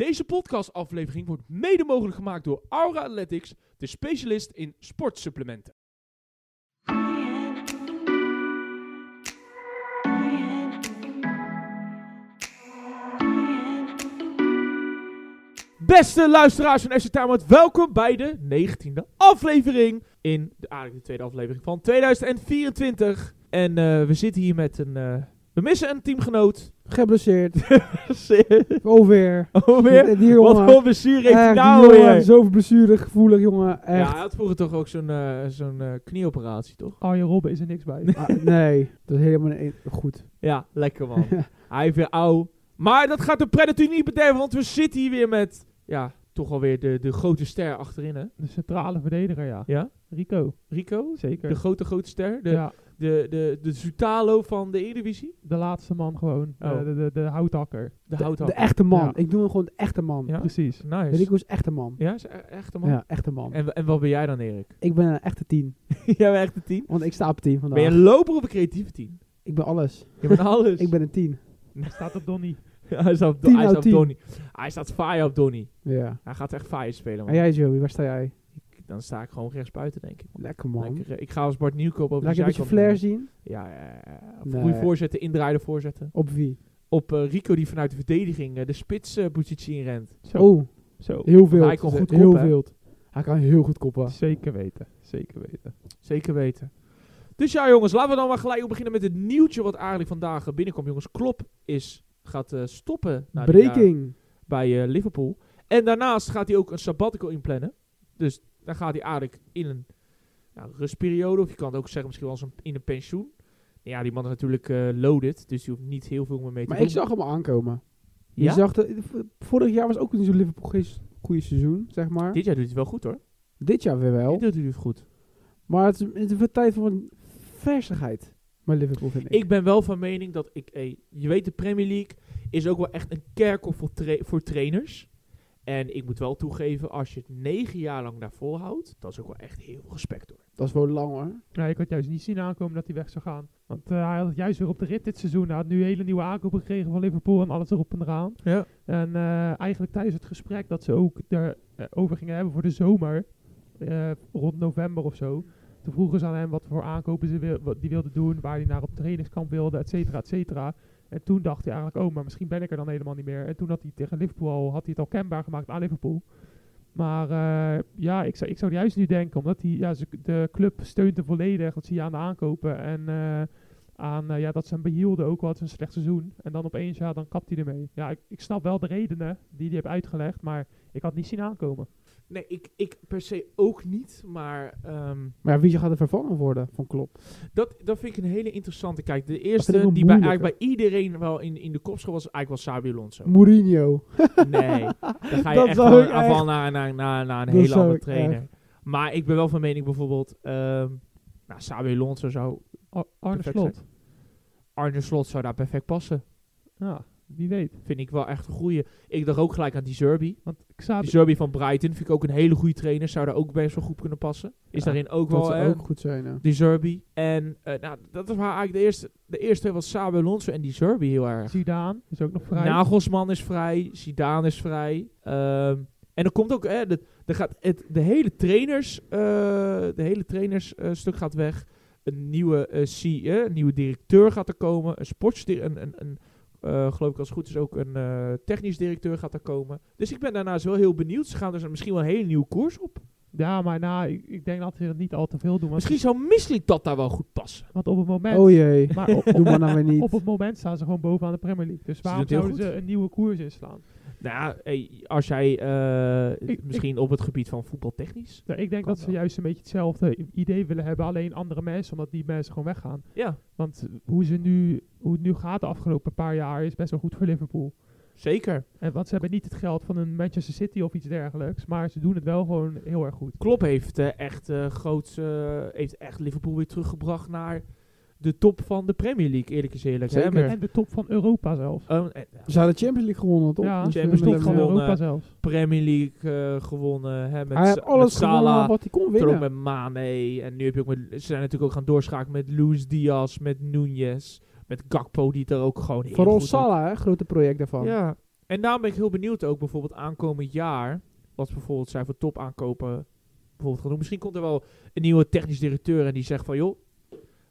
Deze podcastaflevering wordt mede mogelijk gemaakt door Aura Athletics, de specialist in sportsupplementen. Beste luisteraars van FC welkom bij de 19e aflevering in de, eigenlijk de tweede aflevering van 2024. En eh, we zitten hier met een, eh, we missen een teamgenoot. Geblesseerd. Alweer. Alweer? Die Wat jongen. voor blessure heeft hij Echt, nou weer? Zoveel blessure, gevoelig jongen. Ja, hij had vroeger toch ook zo'n eh, zo'n eh, knieoperatie, toch? Arjen Robben is er niks bij. Ah, nee, dat is helemaal niet goed. Ja, lekker man. hij is weer oud. Maar dat gaat de natuurlijk niet bederven, want we zitten hier weer met, ja, toch alweer de, de grote ster achterin, hè? De centrale verdediger, ja. Ja? Rico, Rico? zeker. De grote, grote ster? De, ja, de, de, de Zutalo van de Eredivisie? de laatste man gewoon. Oh. De, de, de, de houthakker. De, De, houthakker. de echte man. Ja. Ik doe hem gewoon de echte man. Ja? Precies. Nice. Rico is echte man. Ja, is e- echt een man. Ja, echte man. En, en wat ben jij dan, Erik? Ik ben een echte tien. jij bent echt een tien? Want ik sta op tien vandaag. Ben je een loper of een creatieve tien? Ik ben alles. Je bent alles. Ik ben een tien. Hij staat op Donny. Ja, hij staat op, Tien hij staat op tien. Donny. Hij staat fire op Donny. Ja. Hij gaat echt fire spelen, man. En jij Joey, waar sta jij? Dan sta ik gewoon rechts buiten, denk ik. Lekker man. Lekker, ik ga als Bart Nieuwkoop over Laat de ik een beetje zijkant, flair zien. Ja, ja, ja, ja. Nee. Goede voorzetten, indraaien voorzetten. Op wie? Op eh, Rico die vanuit de verdediging eh, de spitspositie inrent. Zo. Oh, Zo. heel veel. Hij kan goed heel koppen, hè? veel. Hij kan heel goed koppen. Zeker weten. Zeker weten. Zeker weten. Dus ja, jongens, laten we dan maar gelijk beginnen met het nieuwtje wat eigenlijk vandaag eh, binnenkomt. Jongens, Klop is, gaat eh, stoppen Breaking. bij eh, Liverpool. En daarnaast gaat hij ook een sabbatical inplannen. Dus dan gaat hij eigenlijk in een ja, rustperiode, of je kan het ook zeggen misschien wel als een, in een pensioen. Ja, die man is natuurlijk eh, loaded, dus die hoeft niet heel veel meer mee te Maar doen. ik zag hem aankomen. Je ja? zag de, vorig jaar was ook niet zo'n Liverpool goede seizoen, zeg maar. Dit jaar doet hij het wel goed hoor. Dit jaar weer wel. Dit doet hij het goed. Maar het is, het is wel tijd voor een versigheid bij Liverpool, vind ik. Ik ben wel van mening dat ik, eh, je weet de Premier League is ook wel echt een kerkel voor, tra- voor trainers. En ik moet wel toegeven, als je het negen jaar lang daar volhoudt, dat is ook wel echt heel veel respect hoor. Dat is wel lang hoor. Ja, ik had juist niet zien aankomen dat hij weg zou gaan. Want eh, hij had het juist weer op de rit dit seizoen. Hij had nu hele nieuwe aankopen gekregen van Liverpool en alles erop en eraan. Ja. En eh, eigenlijk tijdens het gesprek dat ze ook erover gingen hebben voor de zomer, eh, rond november of zo. Toen vroegen ze aan hem wat voor aankopen ze wil, wat die wilde doen, waar hij naar op trainingskamp wilde, et cetera, et cetera. En toen dacht hij eigenlijk, oh, maar misschien ben ik er dan helemaal niet meer. En toen had hij tegen Liverpool al, had hij het al kenbaar gemaakt aan Liverpool. Maar eh, ja, ik zou, ik zou juist nu denken, omdat hij, ja, de club steunt hem volledig. Dat zie je aan de aankopen. En eh, aan eh, ja, dat ze hem behielden ook is een slecht seizoen. En dan opeens, ja, dan kapt hij ermee. Ja, ik, ik snap wel de redenen die hij heeft uitgelegd. Maar ik had niet zien aankomen. Nee, ik, ik per se ook niet, maar ehm, Maar wie gaat er vervangen worden van Klopp? dat, dat vind ik een hele interessante. Kijk, de eerste wel die bij, eigenlijk bij iedereen wel in, in de kop schoot was eigenlijk wel Sabi Alonso. Mourinho. Nee, dan ga je Dat echt afval echt- naar, naar, naar, naar een Dat hele andere trainer. Maar ik ben wel van mening bijvoorbeeld, ehm nou, Sabi Alonso zou, Ar- Arne Slot. Arne Slot zou daar perfect passen. Ja, wie weet. Vind ik wel echt een goeie. Ik dacht ook gelijk aan die Zerbi. Want Xabi, Die Zerbi van Brighton vind ik ook een hele goede trainer. Zou daar ook best wel goed kunnen passen. Is Ja, daarin ook Dat wel, zou hè, ook goed zijn. ja. die Zerbi. En eh, nou, dat was eigenlijk de eerste. De eerste was Sabi Alonso en die Zerbi heel erg. Zidane is ook nog vrij. Nagelsman is vrij, Zidane is vrij. Ehm, en er komt ook, hè, de, gaat het, de hele trainers, eh, de hele trainersstuk stuk gaat weg. Een nieuwe, eh, C, eh, een nieuwe directeur gaat er komen. Een een, een, een eh, geloof ik als het goed is ook een eh, technisch directeur gaat er komen. Dus ik ben daarnaast wel heel benieuwd. Ze gaan dus misschien wel een hele nieuwe koers op. Ja, maar nou, ik, ik denk dat ze het niet al te veel doen. Want, Misschien zou Mislik dat daar wel goed passen. want op het moment... Oh jee. maar op, Doe maar nou weer niet. op het moment staan ze gewoon bovenaan de Premier League. Dus waarom zouden ze een nieuwe koers inslaan? Nou, hey, als jij eh, Ik- misschien op het gebied van voetbaltechnisch. Nou, ik denk dat ze juist een beetje hetzelfde idee willen hebben, alleen andere mensen, omdat die mensen gewoon weggaan. Ja, Want hoe, ze nu, hoe het nu gaat de afgelopen paar jaar is best wel goed voor Liverpool. zeker. En want ze hebben niet het geld van een Manchester City of iets dergelijks, maar ze doen het wel gewoon heel erg goed. Klopp heeft eh, echt eh, groot, eh, heeft echt Liverpool weer teruggebracht naar de top van de Premier League, eerlijk is eerlijk. Hè? Met, En de top van Europa zelfs. oh, eh, Ze hadden de Champions League gewonnen, toch? Ja, Dus, Champions eh, League gewonnen. Europa zelfs. Premier League eh, gewonnen. Hè, met, Hij heeft alles met Salah, wat hij kon winnen. ook met Mane. En nu heb je ook met, ze zijn natuurlijk ook gaan doorschakelen met Luis Diaz, met Nunez, met Gakpo die het er ook gewoon heel Vooral goed. Salah, hè, grote project daarvan. Ja, En daarom ben ik heel benieuwd ook bijvoorbeeld aankomend jaar. Wat bijvoorbeeld zij voor top aankopen bijvoorbeeld gaan doen. Misschien komt er wel een nieuwe technisch directeur en die zegt van joh,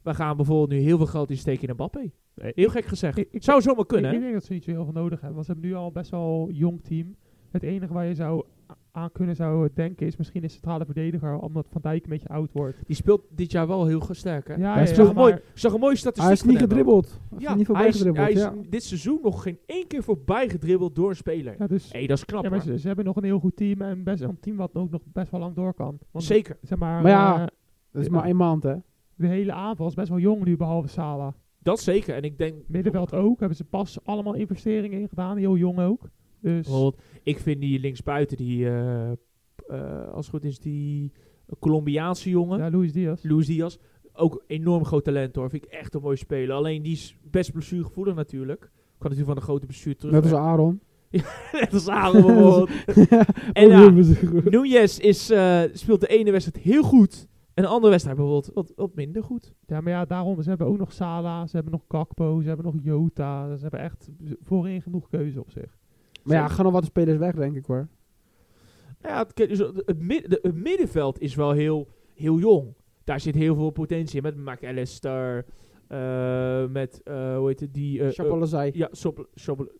we gaan bijvoorbeeld nu heel veel geld insteken in Mbappé. Heel gek gezegd. Ik- ik- Zou zomaar kunnen. ik denk dat ze niet zo heel veel nodig hebben. Want ze hebben nu al best wel een jong team. Het enige waar je zou aan kunnen zou denken is misschien een centrale verdediger. Omdat Van Dijk een beetje oud wordt. Die speelt dit jaar wel heel sterk hè. Ja, Hij ja, speelt ja, mooi. zag een mooie statistiek Hij is niet gedribbeld. Hij is Ja, niet voorbij hij is, gedribbeld. hij is ja. dit seizoen nog geen één keer voorbij gedribbeld door een speler. Ja, dus, Hé, dat is knap ja, maar ze, ze hebben nog een heel goed team. En best wel een team wat ook nog best wel lang door kan. Want, Zeker. Zeg maar, Maar ja, eh, Dat is maar één maand, hè. De hele aanval is best wel jong nu, behalve Sala. Dat zeker. En ik denk, Middenveld ook. Hebben ze pas allemaal investeringen in gedaan. Heel jong ook. Dus bijvoorbeeld, ik vind die linksbuiten, die, eh, eh, als het goed is, die Colombiaanse jongen, ja, Luis Diaz. Luis Diaz, ook enorm groot talent hoor. Vind ik echt een mooie speler. Alleen die is best blessuregevoelig natuurlijk. Kan natuurlijk van de grote blessure terug. Net als Aaron. Net als Aaron bijvoorbeeld. En ja. Nunez is, eh, speelt de ene wedstrijd heel goed. En de andere wedstrijd bijvoorbeeld wat, wat minder goed. Ja, maar ja, daarom. Ze hebben ook nog Sala. Ze hebben nog Kakpo. Ze hebben nog Jota. Ze hebben echt voorin genoeg keuze op zich. Maar ja, gaan nog wat spelers weg, denk ik hoor. Ja, het, dus het, het mid- de- het middenveld is wel heel, heel jong. Daar zit heel veel potentie in. Met McAllister, eh, met, eh, hoe heet het, die... eh, eh, ja, Sop-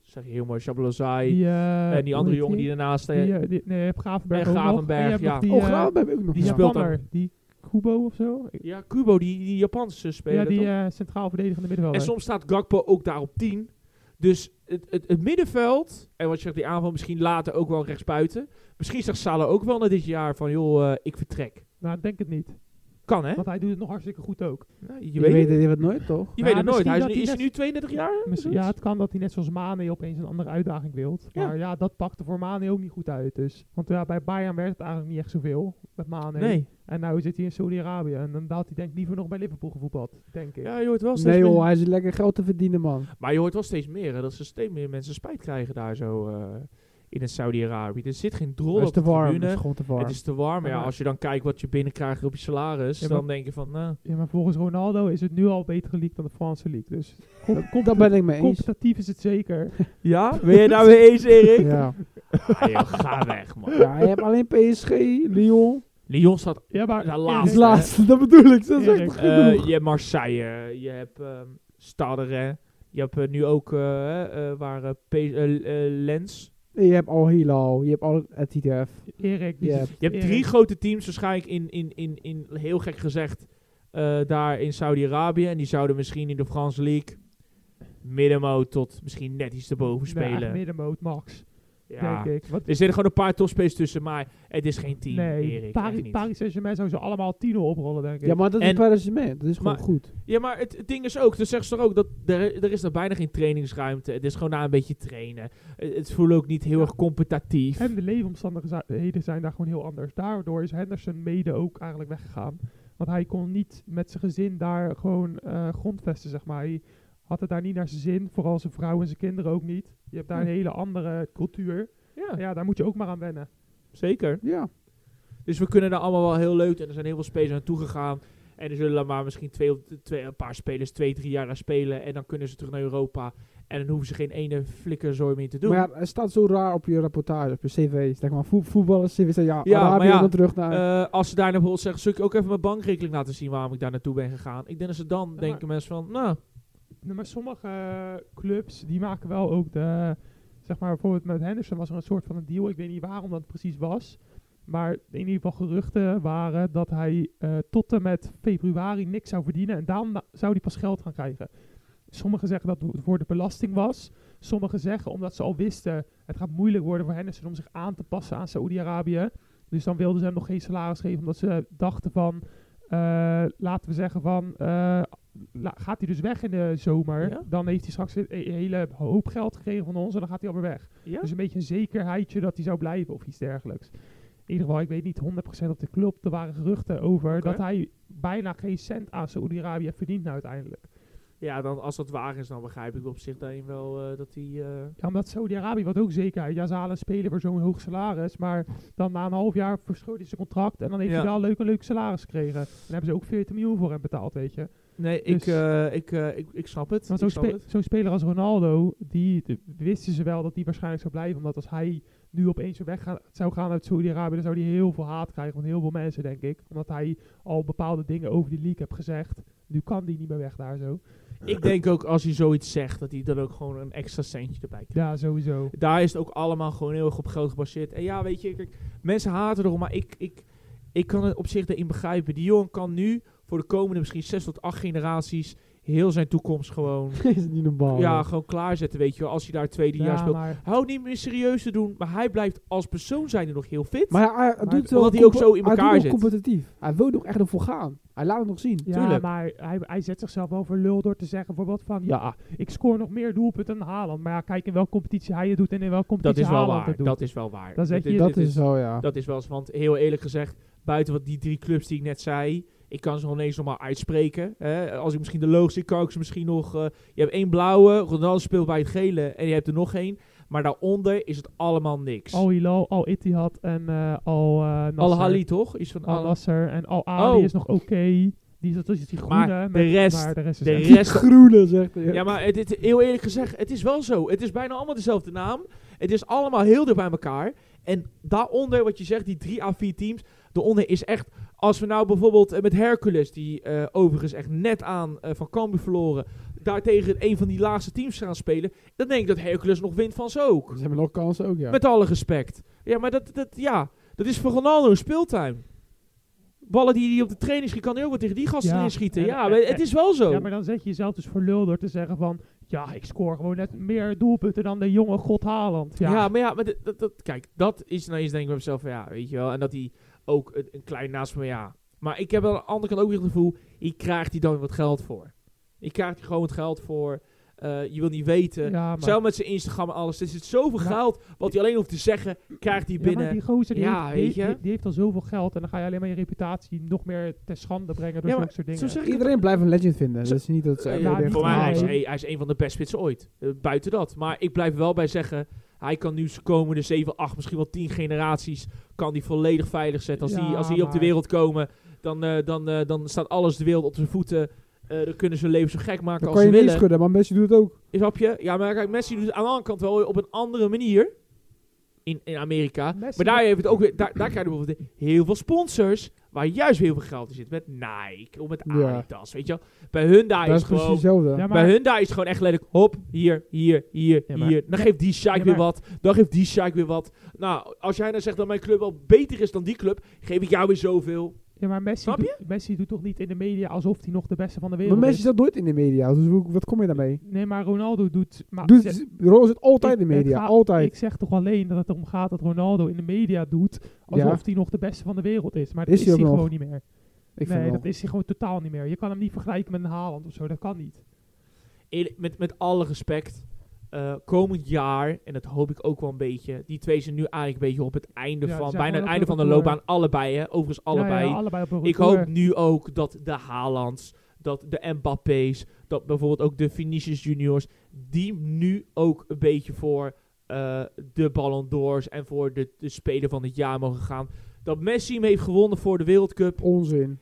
zeg je heel mooi, Shabalazai. Die, eh, en die andere jongen die daarnaast... Die, eh, eh, die- nee, je hebt Gravenberg En ook nog. Gravenberg, ja. nog die, oh, ik ook nog. die ja. speelt Japanner. Die Kubo of zo. ja, Kubo, die, die Japanse speler. ja, die eh, centraal verdedigende middenvelder. En soms staat Gakpo ook daar op 10. Dus het, het, het middenveld, en wat je zegt, die aanval misschien later ook wel rechtsbuiten. Misschien zegt Salah ook wel na dit jaar van, joh, eh, ik vertrek. Nou, ik denk het niet. Kan, hè? Want hij doet het nog hartstikke goed ook. Nou, je Je, weet, weet het, je weet het nooit, toch? je Ja, weet het nooit. Hij is, dat nu, hij is hij net- nu 32 jaar? Misschien- ja, het kan dat hij net zoals Mane opeens een andere uitdaging wilt. Ja. Maar ja, dat pakte voor Mane ook niet goed uit. Dus. Want ja, bij Bayern werd het eigenlijk niet echt zoveel met Mane. Nee. En nu zit hij in Saudi-Arabië. En dan had hij denk ik liever nog bij Liverpool gevoetbald, denk ik. Ja, je hoort wel steeds Nee meer. joh, hij is lekker geld te verdienen, man. Maar je hoort wel steeds meer, hè, dat ze steeds meer mensen spijt krijgen daar zo eh, in het Saudi-Arabië. Er zit geen drol Het is op te de warm. Het is gewoon te warm. Het is te warm. Maar ja, als je dan kijkt wat je binnenkrijgt op je salaris, Ja, maar- dan denk je van, nou... Ja, maar volgens Ronaldo is het nu al beter geleakt dan de Franse League. Dus com- Dat ben ik mee eens. competitief is het zeker. Ja? Ben je daar mee eens, Erik? Ja. Ah, joh, ga weg, man. ja, je hebt alleen PSG, Lyon. Lyon staat Ja, maar laatste. is laatste, dat bedoel ik. Dat is echt genoeg. je hebt Marseille, je hebt ehm Stade je hebt eh, nu ook eh, waar P- Lens. Je hebt Al Hilal, je hebt Al Etidef. Erik, die Je hebt- Je hebt Erik, drie grote teams waarschijnlijk in, in, in, in heel gek gezegd, eh, daar in Saudi-Arabië. En die zouden misschien in de France League middenmoot tot misschien net iets erboven spelen. middenmoot, max, ja. denk ik. Er zitten gewoon een paar topspelers tussen, maar het is geen team, nee, Erik. Paris, niet. Paris Saint-Germain zou ze allemaal 10 oprollen, denk ik. Ja, maar dat is Paris Saint-Germain. Dat is gewoon Maar- goed. Ja, maar het, het ding is ook, dat zeggen ze toch ook, dat er, er is er bijna geen trainingsruimte. Het is gewoon na een beetje trainen. Het, het voelt ook niet heel Ja. erg competitief. En de leefomstandigheden zijn daar gewoon heel anders. Daardoor is Henderson mede ook eigenlijk weggegaan. Want hij kon niet met zijn gezin daar gewoon eh, grondvesten, zeg maar. Hij had het daar niet naar zijn zin. Vooral zijn vrouw en zijn kinderen ook niet. Je hebt daar Hm. een hele andere cultuur. Ja, Ja, daar moet je ook maar aan wennen. zeker. Ja. Dus we kunnen daar allemaal wel heel leuk. En er zijn heel veel spelers naartoe gegaan. En er zullen er maar misschien twee, of- twee, een paar spelers twee, drie jaar daar spelen. En dan kunnen ze terug naar Europa. En dan hoeven ze geen ene flikkerzooi meer te doen. Maar ja, het staat zo raar op je rapportage, op je cv. Zeg maar, voet, voetballers, cv, ja, Ja, Arabië ja, dan terug naar... Eh, als ze daar naar bijvoorbeeld zeggen, zul ik ook even mijn bankrekening laten zien waarom ik daar naartoe ben gegaan. Ik denk dat ze dan denken mensen van, nou, Nou, maar sommige eh, clubs, die maken wel ook de... Zeg maar, bijvoorbeeld met Henderson was er een soort van een deal. Ik weet niet waarom dat precies was. Maar in ieder geval geruchten waren dat hij eh, tot en met februari niks zou verdienen. En dan zou hij pas geld gaan krijgen. Sommigen zeggen dat het voor de belasting was. Sommigen zeggen omdat ze al wisten... het gaat moeilijk worden voor Henderson om zich aan te passen aan Saoedi-Arabië. Dus dan wilden ze hem nog geen salaris geven. Omdat ze dachten van... eh, laten we zeggen van... gaat hij dus weg in de zomer, Ja. dan heeft hij straks een, hele hoop geld gekregen van ons en dan gaat hij alweer weg. ja. Dus een beetje een zekerheidje dat hij zou blijven of iets dergelijks. In ieder geval, ik weet niet 100% of dit klopt. Er waren geruchten over dat hij bijna geen cent aan Saoedi-Arabië heeft verdiend nou uiteindelijk. ja, dan als dat waar is, dan begrijp ik op zich daarin wel eh, dat hij... eh, Ja, omdat Saudi-Arabië wat ook zekerheid. Ja, ze halen een speler voor zo'n hoog salaris, maar dan na een half jaar verschoot hij zijn contract en dan heeft Ja. hij wel leuk een leuk salaris gekregen. En hebben ze ook 40 miljoen voor hem betaald, weet je. Nee, ik, Dus- eh, ik, eh, ik, ik snap het. Want zo'n spe- speler als Ronaldo, die de- wisten ze wel dat die waarschijnlijk zou blijven. Omdat als hij nu opeens weer weg zou gaan uit Saudi-Arabië, dan zou hij heel veel haat krijgen van heel veel mensen, denk ik. Omdat hij al bepaalde dingen over die league heeft gezegd. Nu kan die niet meer weg daar zo. Ik denk ook als hij zoiets zegt, dat hij dan ook gewoon een extra centje erbij krijgt. Ja, sowieso. Daar is het ook allemaal gewoon heel erg op geld gebaseerd. En ja, weet je, kijk, mensen haten erom, maar ik, ik, ik kan het op zich erin begrijpen. Die jongen kan nu voor de komende misschien zes tot acht generaties heel zijn toekomst gewoon, is niet normaal. ja, gewoon klaarzetten, weet je wel. Als hij daar twee, drie jaar Ja, speelt. maar Hou niet meer serieus te doen, maar hij blijft als persoon zijn nog heel fit. Maar hij, hij Maar doet wel omdat hij ook zo in hij elkaar doet zit. nog competitief. Hij wil nog echt ervoor gaan. Hij laat het nog zien. Ja, Tuurlijk. maar hij, hij zet zichzelf wel voor lul door te zeggen bijvoorbeeld van... Ja, ik scoor nog meer doelpunten dan Haaland. Maar ja, kijk in welke competitie hij het doet en in welke dat competitie is wel Haaland waar. het doet. Dat is wel waar. Dan zeg Dit- je- Dat is zo, ja. Dat is wel eens, want heel eerlijk gezegd, buiten wat die drie clubs die ik net zei, ik kan ze nog ineens nog maar uitspreken. Hè. Als ik misschien de logische kan ik ze misschien nog. eh, je hebt één blauwe, Ronaldo speelt bij het gele en je hebt er nog één. Maar daaronder is het allemaal niks. Al Hilal, Al Ittihad en eh, Al eh. Al Hali toch? Is van Al Nasser en Al Ali Oh. is nog oké. Die is dat is die groene. Maar de rest- maar de rest is de echt- rest- groene, zegt hij. Ja, maar het, het- heel eerlijk gezegd, het is wel zo. Het is bijna allemaal dezelfde naam. Het is allemaal heel dicht bij elkaar. En daaronder, wat je zegt, die drie à vier teams. Daaronder is echt, als we nou bijvoorbeeld eh, met Hercules, die eh, overigens echt net aan eh, van Cambuur verloren, daar tegen een van die laagste teams gaan spelen, dan denk ik dat Hercules nog wint van ze ook. Ze hebben nog kansen ook, ja. Met alle respect. Ja, maar dat, dat, ja, dat is voor Ronaldo een speeltuin. Ballen die hij op de training schiet, kan hij ook wel tegen die gasten Ja, inschieten. en- Ja, en- het is wel zo. Ja, maar dan zet je jezelf dus voor lul door te zeggen van... Ja, ik scoor gewoon net meer doelpunten dan de jonge god Haaland. Ja, Ja, maar ja, maar dat, dat, kijk, dat is nou eens denk ik bij mezelf van ja, weet je wel. En dat hij ook een, een klein naast me, ja. Maar ik heb aan de andere kant ook weer het gevoel, hier krijgt hij dan wat geld voor. Hier krijgt hij gewoon wat geld voor. Eh, je wil niet weten. Ja, maar, Zelf met zijn Instagram en alles. Er zit zoveel Maar- geld, wat hij alleen hoeft te zeggen, krijgt hij ja, maar binnen. die gozer die, Ja, heeft, weet die, je. die- die heeft al zoveel geld. En dan ga je alleen maar je reputatie nog meer ter schande brengen door Ja, zulke soort dingen. zo zeg ik het Iedereen blijft een legend vinden. Zo- Dat is niet dat ze ja, niet voor dicht mij hij is, hij is een van de best spitsen ooit. Eh, buiten dat. Maar ik blijf wel bij zeggen, hij kan nu zijn komende 7, 8, misschien wel 10 generaties, kan die volledig veilig zetten. Als, Ja, die, als die op de wereld komen, dan, eh, dan, eh, dan staat alles de wereld op zijn voeten. Eh, dan kunnen ze hun leven zo gek maken Dan als kan je ze willen. schudden, maar Messi doet het ook. Snap je? Ja, maar kijk, Messi doet het aan de andere kant wel op een andere manier. In, in Amerika. Messi- maar daar, heeft het ook weer, daar, daar krijg je bijvoorbeeld heel veel sponsors. Waar juist heel veel geld in zit. Met Nike of met Ja. Adidas. Weet je wel? Bij hun daar Dat is gewoon... hetzelfde. Ja, Bij hun daar is gewoon echt letterlijk, hop, hier, hier, hier, Ja, maar- hier. Dan geeft die ja, weer wat, dan geeft die Shaik weer wat. Nou, als jij dan zegt dat mijn club wel beter is dan die club, geef ik jou weer zoveel. Ja, maar Messi, Snap doet, Messi doet toch niet in de media alsof hij nog de beste van de Maar wereld Messi is? zat nooit in de media, dus hoe- wat kom je daarmee? Nee, maar Ronaldo doet... Maar Doet, Ronaldo zit altijd ik- in de media, gaat- altijd. Ik zeg toch alleen dat het erom gaat dat Ronaldo in de media doet alsof hij nog de beste van de wereld is. Maar dat Is is, hij gewoon niet meer. ik vind nee, wel. dat is hij gewoon totaal niet meer. Je kan hem niet vergelijken met een Haaland of zo. Dat kan niet. Eerlijk- met, met alle respect, eh, komend jaar, en dat hoop ik ook wel een beetje, die twee zijn nu eigenlijk een beetje op het einde Ja, van, bijna het einde van de loopbaan, allebei hè, overigens allebei. Ja, ja, allebei op een Ik hoop nu ook dat de Haalands, dat de Mbappé's, dat bijvoorbeeld ook de Vinicius Juniors, die nu ook een beetje voor eh, de Ballon d'Ors en voor de, de Speler van het jaar mogen gaan. Dat Messi hem heeft gewonnen voor de Wereldcup. Onzin.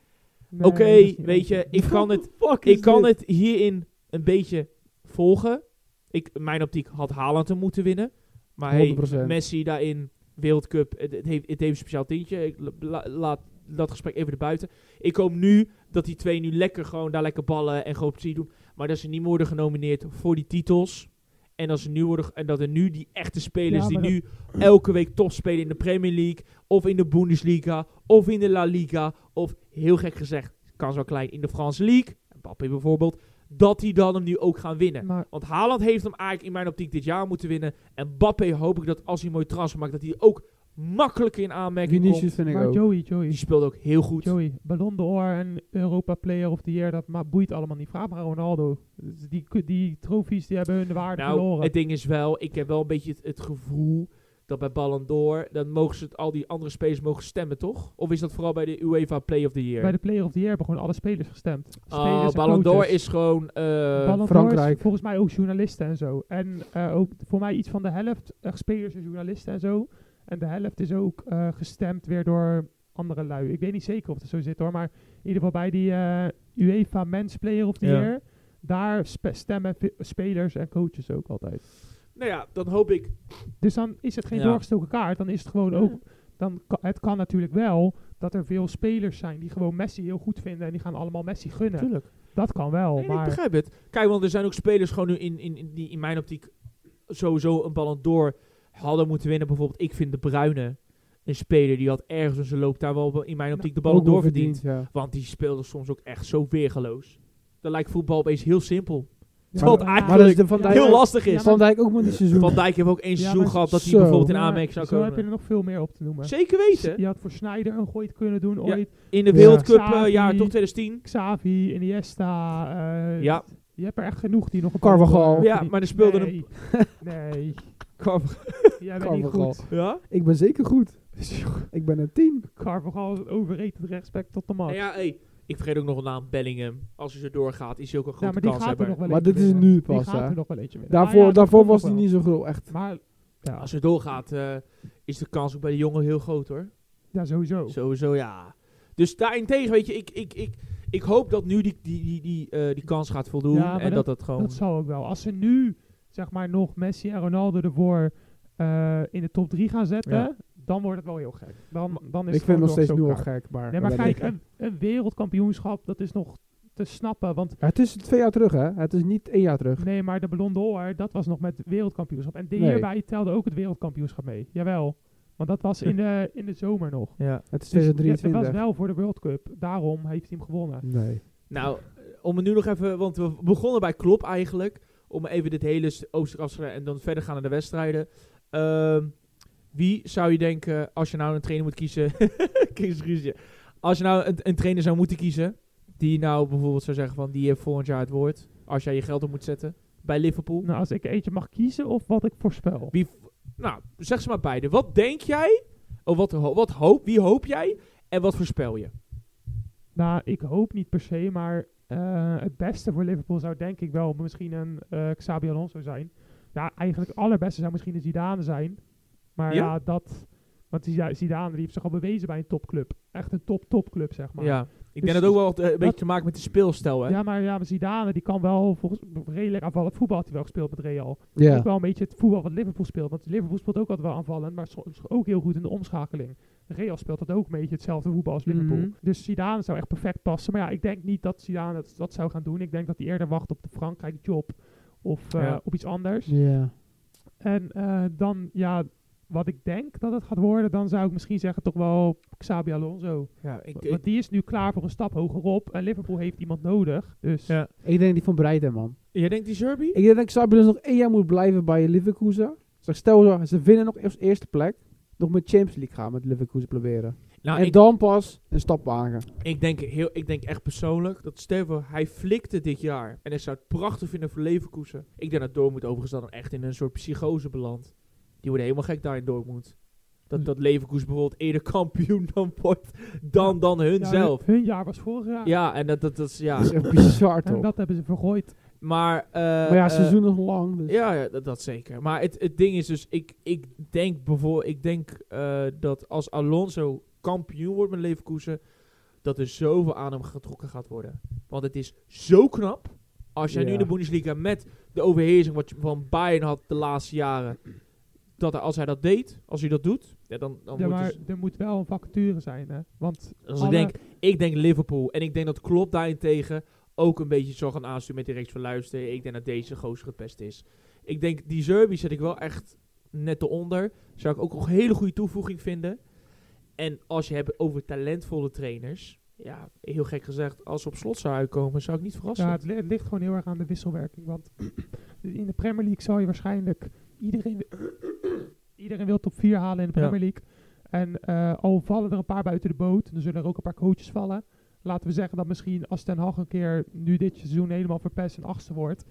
Nee, Oké, weet je, ik kan het, ik kan het hierin een beetje volgen. Ik, mijn optiek had Haaland hem moeten winnen. Maar hey, 100%. Messi daarin, Wereldcup, het, het, heeft, het heeft een speciaal tintje. Ik la- laat dat gesprek even erbuiten. Ik hoop nu dat die twee nu lekker gewoon daar lekker ballen en gewoon plezier doen. Maar dat ze niet worden genomineerd voor die titels. En dat, ze nu worden, en dat er nu die echte spelers Ja, die nu elke week top spelen in de Premier League, of in de Bundesliga, of in de La Liga, of heel gek gezegd, kans wel klein, in de France League, Mbappé bijvoorbeeld, dat die dan hem nu ook gaan winnen. Maar Want Haaland heeft hem eigenlijk in mijn optiek dit jaar moeten winnen. En Mbappé hoop ik dat als hij een mooie transfer maakt, dat hij ook makkelijker in aanmerking Vinicius komt. vind ik Maar ook. Joey, Joey, Die speelde ook heel goed. Joey, Ballon d'Or en Europa Player of the Year, dat ma- boeit allemaal niet. Vraag maar Ronaldo. Dus Die, die trofies die hebben hun waarde Nou, verloren. het ding is wel, ik heb wel een beetje het, het gevoel dat bij Ballon d'Or, dan mogen ze het, al die andere spelers mogen stemmen, toch? Of is dat vooral bij de UEFA Play of the Year? Bij de Player of the Year hebben gewoon alle spelers gestemd. Oh, Spelers en Ballon d'Or is gewoon... eh, Ballon d'Or is Frankrijk. volgens mij ook journalisten en zo. En eh, ook voor mij iets van de helft eh, spelers en journalisten en zo. En de helft is ook eh, gestemd weer door andere lui. Ik weet niet zeker of het zo zit hoor. Maar in ieder geval bij die eh, UEFA Men's Player of the Ja. Year. Daar spe- stemmen spelers en coaches ook altijd. Nou ja, dan hoop ik... Dus dan is het geen Ja. doorgestoken kaart. Dan is het gewoon ook. Dan ka- het kan natuurlijk wel dat er veel spelers zijn die gewoon Messi heel goed vinden. En die gaan allemaal Messi gunnen. Tuurlijk. Dat kan wel. Nee, nee, ik maar begrijp het. Kijk, want er zijn ook spelers gewoon nu in, in, in, die in mijn optiek sowieso een Ballon d'Or hadden moeten winnen. Bijvoorbeeld, ik vind De Bruyne een speler die had ergens in zijn loop daar wel in mijn optiek de Ballon d'Or verdiend. ja. Want die speelde soms ook echt zo weergeloos. Dan lijkt voetbal opeens heel simpel. Maar- eigenlijk Maar dat is de Van Dijk, heel lastig is. Van Dijk ook met die seizoen. Van Dijk heeft ook één seizoen maar gehad dat hij bijvoorbeeld in aanmerking zou Zo heb je komen. er nog veel meer op te noemen. Zeker weten. Je had voor Snyder een gooi kunnen doen Ja. ooit. In de. Wereldcup, eh, Xavi. ja, toch 2010. Xavi, Iniesta. eh, Ja, Je hebt er echt genoeg die nog een Carvajal. Ja, maar er speelde nee. Nee, jij bent niet Carvajal. goed. ja? Ik ben zeker goed. Ik ben een 10. Carvajal is een overrated rechtsback tot de max. Nou ja, hey, ik vergeet ook nog een naam, Bellingham. Als hij zo doorgaat, is hij ook een Ja, grote maar die kans gaat er nog wel Maar dit is nu Die pas, gaat er nog wel eentje winnen. Daarvoor, ja, daarvoor was hij niet zo groot, echt. Maar ja, Als hij doorgaat, eh, is de kans ook bij de jongen heel groot hoor. ja, sowieso. Sowieso, ja. Dus daarentegen, weet je, ik, ik, ik, ik hoop dat nu die, die, die, die, eh, die kans gaat voldoen. Ja, en dat dat- dat gewoon... Dat zal ook wel. Als ze nu, zeg maar, nog Messi en Ronaldo ervoor eh, in de top 3 gaan zetten, Ja. Dan wordt het wel heel gek. Dan, dan is Ik het vind het nog steeds nu al gek. Maar, Nee, maar kijk, ik- een, een wereldkampioenschap, dat is nog te snappen. Want Ja, het is twee jaar terug, hè? Het is niet één jaar terug. nee, maar de Ballon d'Or, dat was nog met wereldkampioenschap. En Nee. hierbij telde ook het wereldkampioenschap mee. Jawel. Want dat was in de, in de zomer nog. Ja. Het is Dus ja, 2023. dat was wel voor de World Cup. Daarom heeft hij hem gewonnen. Nee. Nou, om het nu nog even... Want we begonnen bij Klop eigenlijk. Om even dit hele sluiten en dan verder gaan naar de wedstrijden. Ehm, wie zou je denken, als je nou een trainer moet kiezen... Kies ruzie. Als je nou een, een trainer zou moeten kiezen... Die nou bijvoorbeeld zou zeggen van... Die heeft volgend jaar het woord. Als jij je geld op moet zetten. Bij Liverpool. Nou, als ik eentje mag kiezen of wat ik voorspel. Wie, nou, zeg ze maar beide. Wat denk jij? Of wat, wat hoop, wie hoop jij? En wat voorspel je? Nou, ik hoop niet per se, maar eh, het beste voor Liverpool zou denk ik wel misschien een eh Xabi Alonso zijn. Ja, eigenlijk het allerbeste zou misschien een Zidane zijn. Maar Ja? ja, dat... Want Zida- Zidane die heeft zich al bewezen bij een topclub. Echt een top-topclub, zeg maar. Ja. Ik Dus denk dat ook wel eh, een dat- beetje te maken met de speelstijl, hè? Ja, maar, ja, maar Zidane die kan wel volgens redelijk aanvallend voetbal had hij wel gespeeld met Real. Ja. Ook wel een beetje het voetbal wat Liverpool speelt. Want Liverpool speelt ook altijd wel aanvallend, maar soms ook heel goed in de omschakeling. Real speelt dat ook een beetje hetzelfde voetbal als Liverpool. Mhm. Dus Zidane zou echt perfect passen. Maar ja, ik denk niet dat Zidane dat, dat zou gaan doen. Ik denk dat hij eerder wacht op de Frankrijk job of eh, Ja. op iets anders. Ja. En eh, dan, ja, wat ik denk dat het gaat worden, dan zou ik misschien zeggen toch wel Xabi Alonso. Ja, ik, Want die is nu klaar voor een stap hogerop en Liverpool heeft iemand nodig. Dus ja. Ik denk die van Breiden, man. Jij denkt die Zerbi? Ik denk dat Xabi dus nog één jaar moet blijven bij Leverkusen. Zeg, stel zo, ze winnen nog eerst eerste plek. Nog met Champions League gaan met Leverkusen proberen. Nou, en ik, dan pas een stap wagen. ik, denk heel, ik denk echt persoonlijk dat Steven, hij flikte dit jaar. En hij zou het prachtig vinden voor Leverkusen. Ik denk dat Dortmund overigens dan echt in een soort psychose belandt. Die worden helemaal gek daar in Dortmund. Dat, dat Leverkusen bijvoorbeeld eerder kampioen dan wordt dan, dan hun ja, zelf. Hun, hun jaar was vorig jaar. Ja, en dat, dat, dat is, ja. Dat is echt bizar En toch. dat hebben ze vergooid. Maar, eh, maar ja, eh, seizoen nog lang. Dus. Ja, ja dat, dat zeker. Maar het, het ding is dus, ik, ik denk bijvoorbeeld, ik denk eh, dat als Alonso kampioen wordt met Leverkusen, dat er zoveel aan hem getrokken gaat worden. Want het is zo knap. Als jij nu Ja. in de Bundesliga met de overheersing wat je van Bayern had de laatste jaren, dat als hij dat deed, als hij dat doet, ja, dan, dan Ja, wordt maar dus, er moet wel een vacature zijn, hè. Want als ik denk, ik denk Liverpool en ik denk dat Klopp daarentegen ook een beetje zal gaan aansturen met die reeks van luisteren. Ik denk dat deze gozer het beste is. Ik denk, die Zerbi zet ik wel echt net eronder. Zou ik ook nog een hele goede toevoeging vinden. En als je hebt over talentvolle trainers, ja, heel gek gezegd, als ze op slot zou uitkomen, zou ik niet verrassen. Ja, het, li- het ligt gewoon heel erg aan de wisselwerking. Want in de Premier League zal je waarschijnlijk iedereen, iedereen wil top 4 halen in de. Premier League. En eh, al vallen er een paar buiten de boot, dan zullen er ook een paar coaches vallen. Laten we zeggen dat misschien als Ten Hag een keer nu dit seizoen helemaal verpest en achtste wordt,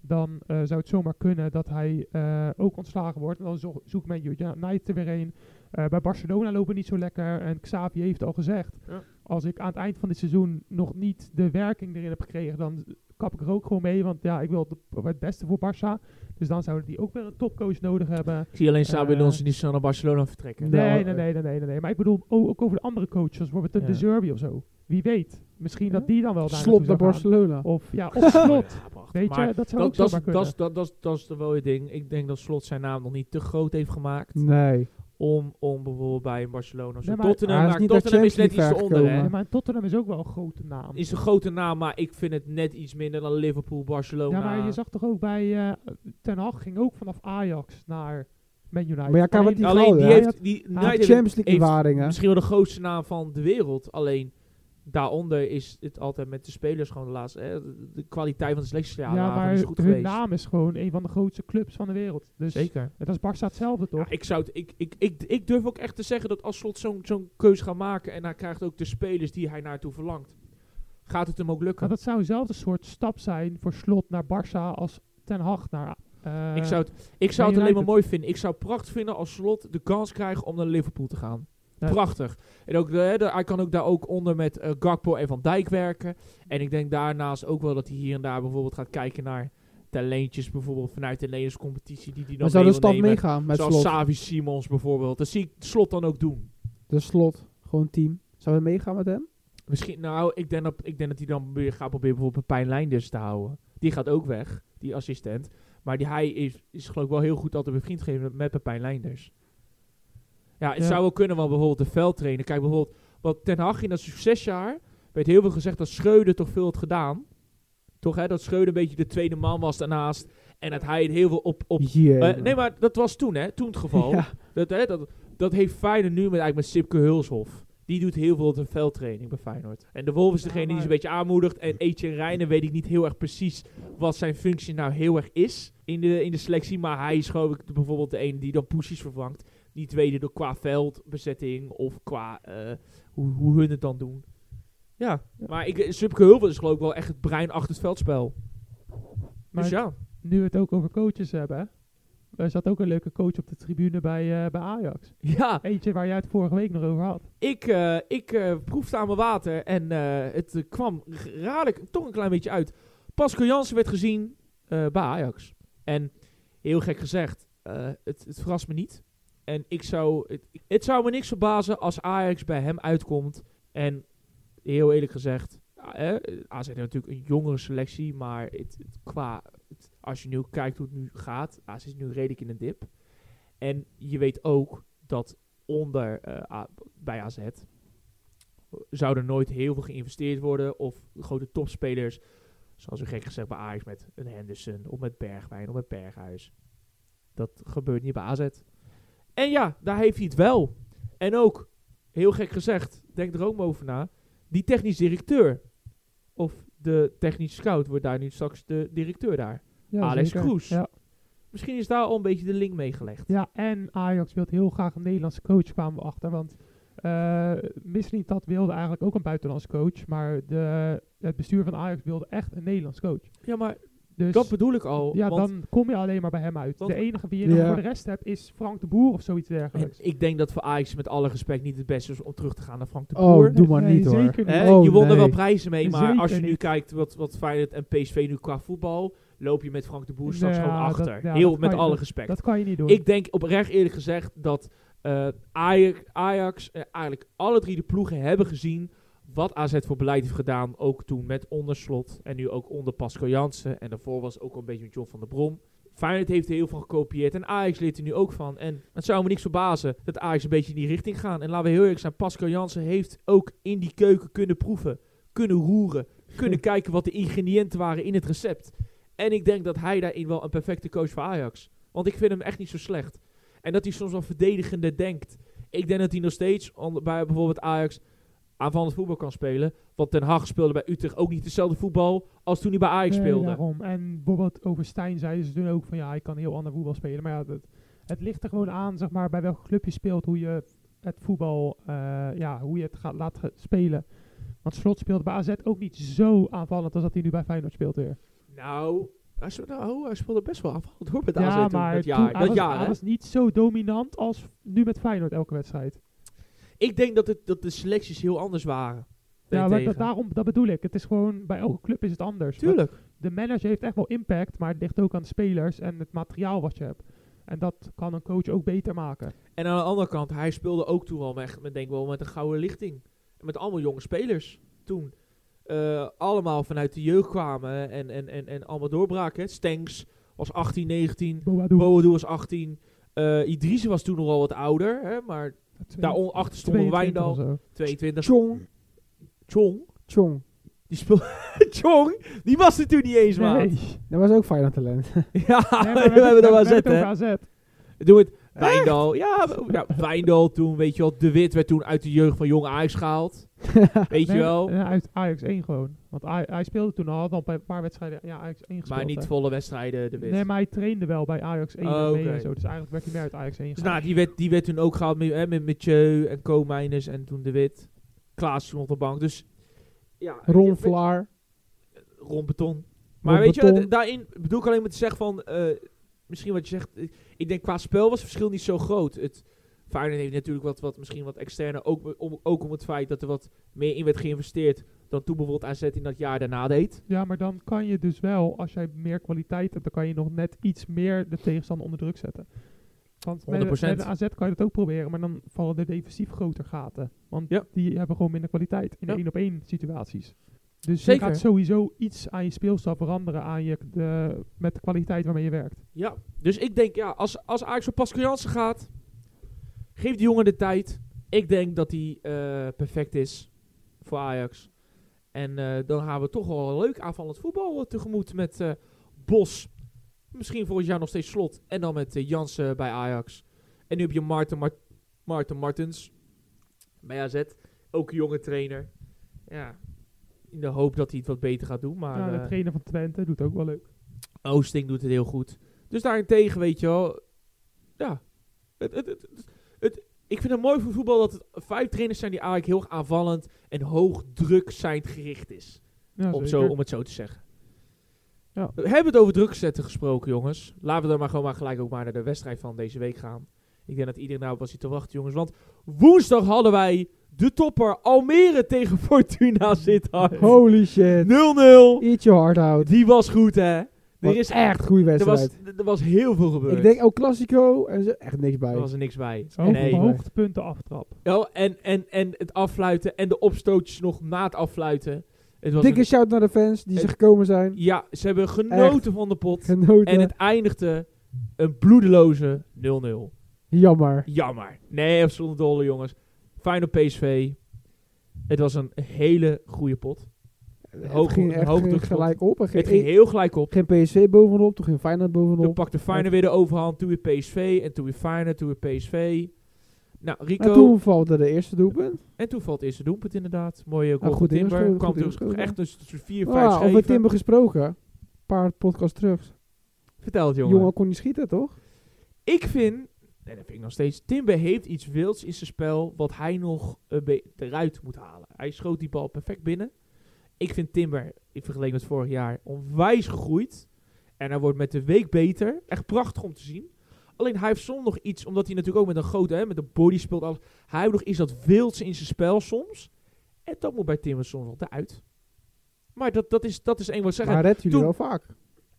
dan eh, zou het zomaar kunnen dat hij eh, ook ontslagen wordt. En dan zo zoekt men United er weer een. Bij Barcelona lopen niet zo lekker. En Xavi heeft al gezegd, Ja. als ik aan het eind van dit seizoen nog niet de werking erin heb gekregen, dan kap ik er ook gewoon mee. Want ja, ik wil het, het beste voor Barça. Dus dan zouden die ook weer een topcoach nodig hebben. Ik zie alleen Xabi Eh, Alonso niet snel naar Barcelona vertrekken. Nee. Nee, nee, nee, nee, nee, nee. Maar ik bedoel ook, ook over de andere coaches, zoals bijvoorbeeld de Ja. De Zerbi of zo. Wie weet. Misschien Ja? dat die dan wel daar Slot naar gaan. Barcelona. Of ja, of Slot. Ja. Weet Maar je, dat zou dat, ook dat, kunnen. dat, is- dat, dat, is- dat is wel het ding. Ik denk dat Slot zijn naam nog niet te groot heeft gemaakt. Nee. Om, om bijvoorbeeld bij een Barcelona of zo. Nee, maar- Tottenham, maar Tottenham is net iets onder. Hè. Ja, maar Tottenham is ook wel een grote naam. Is een grote naam, maar ik vind het net iets minder dan Liverpool, Barcelona. Ja, maar je zag toch ook bij eh, Ten Hag ging ook vanaf Ajax naar Man United. Maar ja, kan wat Alleen- die Alleen die heeft die Champions League ervaringen. misschien wel de grootste naam van de wereld. Alleen daaronder is het altijd met de spelers gewoon de laatste. Hè, de, kwaliteit van de selectie ja, ja, maar is goed hun geweest. naam is gewoon een van de grootste clubs van de wereld. Dus Zeker. het is Barça hetzelfde toch? Ja, ik, zou het, ik, ik, ik, ik durf ook echt te zeggen dat als Slot zo'n zo'n keuze gaat maken en hij krijgt ook de spelers die hij naartoe verlangt, gaat het hem ook lukken. Maar dat zou dezelfde soort stap zijn voor Slot naar Barça als Ten Hag naar... eh, ik zou het, ik zou het alleen maar mooi vinden. Ik zou het prachtig vinden als Slot de kans krijgt om naar Liverpool te gaan. Ja. Prachtig. En ook de, de- hij kan ook daar ook onder met eh, Gakpo en Van Dijk werken. En ik denk daarnaast ook wel dat hij hier en daar bijvoorbeeld gaat kijken naar talentjes, bijvoorbeeld vanuit de Nederlandse competitie, die hij dan zou de nemen. meegaan met Zoals slot. Savi Simons bijvoorbeeld. Dat zie ik Slot dan ook doen. De slot. Gewoon team. Zou we meegaan met hem? Misschien, nou, ik denk dat, ik denk dat hij dan weer gaat proberen bijvoorbeeld Pijn Leinders te houden. Die gaat ook weg, die assistent. Maar die, hij is, is geloof ik wel heel goed altijd bevriend gegeven met Pepijn Leinders. Ja, het zou wel kunnen, want bijvoorbeeld de veldtrainer. Kijk bijvoorbeeld, wat Ten Hag in dat succesjaar, werd heel veel gezegd dat Schreuder toch veel had gedaan. Toch hè, dat Schreuder een beetje de tweede man was daarnaast. En dat hij het heel veel op... op eh, nee, maar dat was toen hè, toen het geval. Ja. Dat, hè, dat, dat heeft Feyenoord nu met, eigenlijk met Sipke Hulshof. Die doet heel veel op de veldtraining bij Feyenoord. En de Wolf is Ja, degene die ze een beetje aanmoedigt. En Etienne Reijnen weet ik niet heel erg precies wat zijn functie nou heel erg is in de, in de selectie. Maar hij is gewoon de- bijvoorbeeld de ene die dan Poesies vervangt. Niet weten door qua veldbezetting of qua eh, hoe, hoe hun het dan doen. Ja, Ja. maar ik, Sipke Hulshof is geloof ik wel echt het brein achter het veldspel. Maar dus ja. nu we het ook over coaches hebben, er zat ook een leuke coach op de tribune bij, eh, bij Ajax. Ja, Eentje waar jij het vorige week nog over had. Ik, eh, ik proefde aan mijn water en het kwam raarlijk toch een klein beetje uit. Pascal Jansen werd gezien bij Ajax. En heel gek gezegd, het, het verrast me niet. En ik zou, het, het zou me niks verbazen als Ajax bij hem uitkomt. En heel eerlijk gezegd, eh, AZ heeft natuurlijk een jongere selectie, maar het, qua, als je nu kijkt hoe het nu gaat, AZ is nu redelijk in een dip. En je weet ook dat onder eh, bij AZ zou er nooit heel veel geïnvesteerd worden of grote topspelers, zoals u gek gezegd bij Ajax met een Henderson of met Bergwijn of met Berghuis. Dat gebeurt niet bij AZ. En ja, daar heeft hij het wel. En ook, heel gek gezegd, denk er ook maar over na, die technisch directeur of de technisch scout wordt daar nu straks de directeur daar. Ja, Alex zeker. Kroes. Ja. Misschien is daar al een beetje de link mee gelegd. ja, en Ajax wil heel graag een Nederlandse coach, kwamen we achter. Want eh Misselin dat wilde eigenlijk ook een buitenlandse coach. Maar de, het bestuur van Ajax wilde echt een Nederlands coach. Ja, maar Dus dat bedoel ik al. ja, want dan kom je alleen maar bij hem uit. Want- de enige wie je voor de rest hebt is Frank de Boer of zoiets En dergelijks. ik denk dat voor Ajax met alle respect niet het beste is om terug te gaan naar Frank de Boer. Oh, doe maar Nee, niet hoor. zeker niet. Oh, je won er wel prijzen mee, maar Zeker als je nu niet. kijkt wat, wat Feyenoord en PSV nu qua voetbal, loop je met Frank de Boer straks gewoon achter. dat- ja, Heel met alle respect. Dat kan je niet doen. Ik denk oprecht eerlijk gezegd dat eh, Ajax, Ajax eh, eigenlijk alle drie de ploegen hebben gezien wat AZ voor beleid heeft gedaan. Ook toen met onderslot en nu ook onder Pascal Jansen. En daarvoor was ook al een beetje met John van der Brom. Feyenoord heeft er heel veel gekopieerd en Ajax leert er nu ook van. En het zou me niks verbazen dat Ajax een beetje in die richting gaat. En laten we heel eerlijk zijn, Pascal Jansen heeft ook in die keuken kunnen proeven, kunnen roeren, kunnen kijken wat de ingrediënten waren in het recept. En ik denk dat hij daarin wel een perfecte coach voor Ajax. Want ik vind hem echt niet zo slecht. En dat hij soms wel verdedigender denkt. Ik denk dat hij nog steeds bij bijvoorbeeld Ajax aanvallend voetbal kan spelen. Want Ten Hag speelde bij Utrecht ook niet hetzelfde voetbal als toen hij bij Ajax Nee, speelde. daarom. En bijvoorbeeld over Stijn zeiden ze toen ook van ja, hij kan heel ander voetbal spelen. Maar ja, het, het ligt er gewoon aan, zeg maar, bij welk club je speelt, hoe je het voetbal, eh, ja, hoe je het gaat laat ge- spelen. Want Slot speelde bij AZ ook niet zo aanvallend als dat hij nu bij Feyenoord speelt weer. Nou, hij speelde, nou, hij speelde best wel aanvallend hoor met AZ toen, maar dat toen- jaar. hij, dat was, hij was niet zo dominant als nu met Feyenoord elke wedstrijd. Ik denk dat, het, dat de selecties heel anders waren. Ja, maar Daartegen. dat, daarom, dat bedoel ik. Het is gewoon, bij elke club is het anders. Tuurlijk. de manager heeft echt wel impact, maar het ligt ook aan de spelers en het materiaal wat je hebt. En dat kan een coach ook beter maken. En aan de andere kant, hij speelde ook toen al met, met denk wel met een gouden lichting. Met allemaal jonge spelers toen. Eh, allemaal vanuit de jeugd kwamen en, en, en, en allemaal doorbraken. Stenks was 18, 19. Boadu. Boadu was 18. eh Idrisse was toen nog wel wat ouder, hè, maar daarachter stond nog 22 Wijndal. of zo. 22. Chong. Chong. Chong. Die speelde... Chong, die was er toen niet eens. Nee. Dat was ook Feyenoord talent. Ja, Nee, maar we hebben dat wel het zet, over hè. AZ. Doe het. Wijndal. Ja, we- ja, Wijndal toen, weet je wel. De Wit werd toen uit de jeugd van Jong Ajax gehaald. Weet je wel. uit Ajax 1 gewoon. Want hij, hij speelde toen al, al bij een paar wedstrijden ja, Ajax 1 gespeeld. Maar niet hè. volle wedstrijden, De Wit. Nee, maar hij trainde wel bij Ajax 1 Oh, en en zo. Dus eigenlijk werd hij meer uit Ajax 1 Dus nou, die werd, die werd toen ook gehaald met, hè, met Mathieu en Koolmeiners en toen De Wit. Klaas toen op de bank. Dus ja. Ron Vlaar. Ron Beton. Maar Ron weet je, Beton. daarin bedoel ik alleen maar te zeggen van... eh, misschien wat je zegt... ik denk qua spel was het verschil niet zo groot. Het, Feyenoord heeft natuurlijk wat, wat, misschien wat externe... Ook om, ook om het feit dat er wat meer in werd geïnvesteerd... dan toen bijvoorbeeld AZ in dat jaar daarna deed. Ja, maar dan kan je dus wel, als jij meer kwaliteit hebt, dan kan je nog net iets meer de tegenstander onder druk zetten. Want met, 100%. met de AZ kan je dat ook proberen, maar dan vallen er defensief groter gaten. Want Ja. die hebben gewoon minder kwaliteit in Ja. de één op één situaties. Dus Zeker. je gaat sowieso iets aan je speelstijl veranderen aan je, de, met de kwaliteit waarmee je werkt. Ja, dus ik denk, ja, als, als Ajax voor Pascal Jansen gaat, geef die jongen de tijd. Ik denk dat hij eh, perfect is voor Ajax. En eh, dan gaan we toch wel een leuk aanvallend voetbal eh, tegemoet met Bos. Misschien volgend jaar nog steeds slot. En dan met Jansen bij Ajax. En nu heb je Maarten, Mart Maarten Martens bij AZ. Ook een jonge trainer. Ja, in de hoop dat hij het wat beter gaat doen. Maar ja, de trainer van Twente doet ook wel leuk. Oosting doet het heel goed. Dus daarentegen, weet je wel. Ja. Het, het, het, het- ik vind het mooi voor voetbal dat het vijf trainers zijn die eigenlijk heel aanvallend en hoog druk zijn gericht is. Ja, om, zo, om het zo te zeggen. Ja. We hebben het over druk zetten gesproken, jongens. Laten we dan maar gewoon maar gelijk ook maar naar de wedstrijd van deze week gaan. Ik denk dat iedereen nou was hier te wachten, jongens. Want woensdag hadden wij de topper Almere tegen Fortuna Sittard. 0-0. Holy shit. Eat your heart out. Die was goed, hè? Er is echt een goede er was, wedstrijd. er was heel veel gebeurd. Ik denk El Clasico en ze echt niks bij. er was er niks bij. Hoog, Nee. hoogtepunten aftrap. Ja, en, en, en het affluiten en de opstootjes nog na het affluiten. Het was Dikke een- shout naar de fans die Het- ze gekomen zijn. ja, ze hebben genoten van de pot. Genoten. En het eindigde een bloedeloze 0-0. Jammer. Jammer. Nee, zonder dolle jongens. Fijn op PSV. Het was een hele goede pot. Hoog- het ging echt hoog ging gelijk op. Het ging, heel gelijk op. geen PSV bovenop, toen ging Feyenoord Toen bovenop. pakte Feyenoord weer de overhand. Toen weer PSV. En toen weer Feyenoord. Toen weer PSV. Nou, Rico. En toen valt er de eerste doelpunt. En toen valt het eerste doelpunt inderdaad. Mooie goal Ah, goed Timber. Kwam ingeschoten. echt tussen vier, vijf Ah, over. Timber gesproken. Een paar podcasts terug. Vertel het, jongen. Jongen kon niet schieten, toch? Ik vind, en dat vind ik nog steeds, Timber heeft iets wilds in zijn spel wat hij nog een eruit moet halen. Hij schoot die bal perfect binnen. Ik vind Timber, in vergelijking met vorig jaar, onwijs gegroeid. En hij wordt met de week beter. Echt prachtig om te zien. Alleen hij heeft soms nog iets, omdat hij natuurlijk ook met een grote, hè, met een body speelt. Alles, hij heeft nog iets dat wilds in zijn spel soms. En dat moet bij Timber soms wel eruit. Maar dat, dat is, dat is één wat zeggen. Maar redt jullie wel vaak.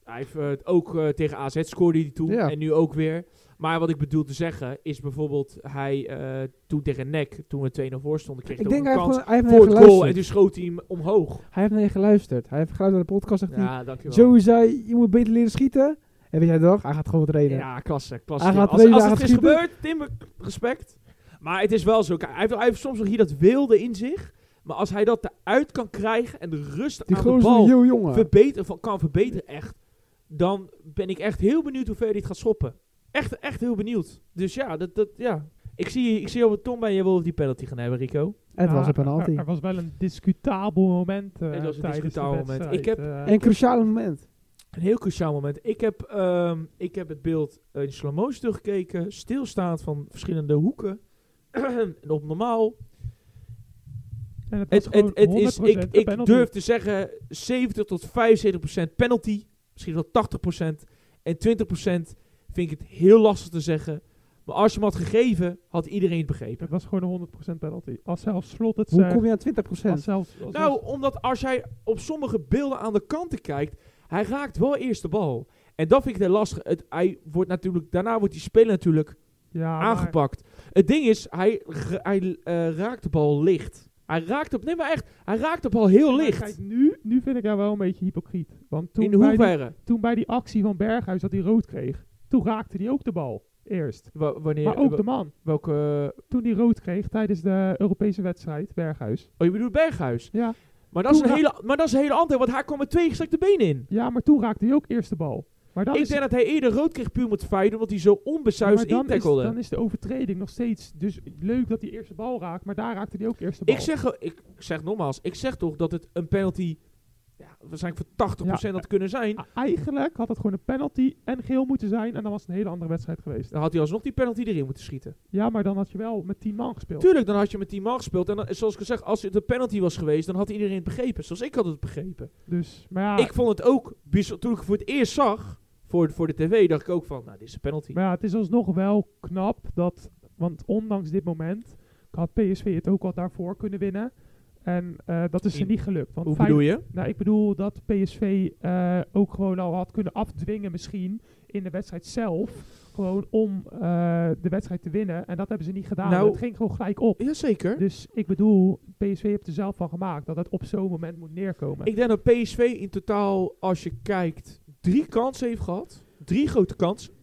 Hij heeft het ook eh, tegen AZ scoorde hij toen Ja. en nu ook weer. Maar wat ik bedoel te zeggen is bijvoorbeeld hij eh, toen tegen NEC, toen we 2-0 voor stonden, kreeg Ik denk een hij heeft, kans hij heeft voor het goal en toen schoot hij hem omhoog. Hij heeft naar je geluisterd. Hij heeft geluisterd naar de podcast. Zegt Ja, dankjewel. Joey zei, je moet beter leren schieten. En weet jij toch? Hij gaat gewoon trainen. Ja, klasse. klasse Hij gaat als, trainen, als hij het is gebeurd, Timber, respect. Maar het is wel zo. Hij, heeft, hij heeft soms nog hier dat wilde in zich. Maar als hij dat eruit kan krijgen en de rust Die aan de bal een verbeteren, kan verbeteren echt, dan ben ik echt heel benieuwd hoe ver hij het gaat schoppen. Echt, echt heel benieuwd. Dus ja, dat, dat, ja. Ik zie, ik zie over Tom bij je wil die penalty gaan hebben, Rico. Het Ja, was een penalty. er was wel een discutabel moment eh, Het was een discutabel moment. wedstrijd. Ik heb- eh, Een cruciaal moment. Een heel cruciaal moment. Ik heb, ehm, ik heb het beeld in slow motion teruggekeken, stilstaand van verschillende hoeken. en op normaal. en het, Het, het, het is, 100% ik, ik durf te zeggen 70 tot 75 procent penalty. Misschien wel 80 procent. En 20 procent vind ik het heel lastig te zeggen. Maar als je hem had gegeven, had iedereen het begrepen. Het was gewoon een 100% penalty. Als zelfs Slot het Hoe kom je aan 20%? als zelfs, als Nou, omdat als jij op sommige beelden aan de kanten kijkt, hij raakt wel eerst de bal. En dat vind ik heel lastig. Het, hij wordt natuurlijk, daarna wordt die speler natuurlijk Ja, maar- aangepakt. Het ding is, hij, hij eh, raakt de bal licht. Hij raakt op, nee maar echt, hij raakt de bal heel licht. Kijk, nu, nu vind ik jou wel een beetje hypocriet. Want toen In bij, die, hoeverre? toen bij die actie van Berghuis dat hij rood kreeg, toen raakte hij ook de bal. Eerst. Wa- wanneer, Maar ook de man. welke, Toen hij rood kreeg tijdens de Europese wedstrijd, Berghuis. oh je bedoelt Berghuis. Ja, Maar dat, is een hele, maar dat is een hele andere, want hij kwam met twee gestrekte benen in. ja maar toen raakte hij ook eerst de bal. Maar dan ik is denk dat hij eerder rood kreeg puur met het feit omdat hij zo onbesuisd dan is, intackelde. dan is de overtreding nog steeds... Dus leuk dat hij eerst de bal raakt, maar daar raakte hij ook eerst de bal. Ik zeg, ik, ik zeg nogmaals, ik zeg toch dat het een penalty ja, waarschijnlijk voor 80% Ja. had kunnen zijn. Eigenlijk had het gewoon een penalty en geel moeten zijn en dan was het een hele andere wedstrijd geweest. Dan had hij alsnog die penalty erin moeten schieten. Ja, maar dan had je wel met 10 man gespeeld. Tuurlijk, dan had je met 10 man gespeeld. En dan, zoals zeg, als het een penalty was geweest, dan had iedereen het begrepen. Zoals ik had het begrepen. Dus, maar ja, Ik vond het ook, toen ik het voor het eerst zag, voor, voor de tv, dacht ik ook van, nou, dit is een penalty. maar ja, het is alsnog wel knap dat, want ondanks dit moment had PSV het ook al daarvoor kunnen winnen. En eh, dat is ze niet gelukt. Want Hoe bedoel je? Nou, ik bedoel dat PSV eh, ook gewoon al had kunnen afdwingen misschien in de wedstrijd zelf. Gewoon om eh, de wedstrijd te winnen. En dat hebben ze niet gedaan. Nou- het ging gewoon gelijk op. Jazeker. Dus ik bedoel, PSV heeft er zelf van gemaakt dat het op zo'n moment moet neerkomen. Ik denk dat PSV in totaal, als je kijkt, drie kansen heeft gehad. Drie grote kansen.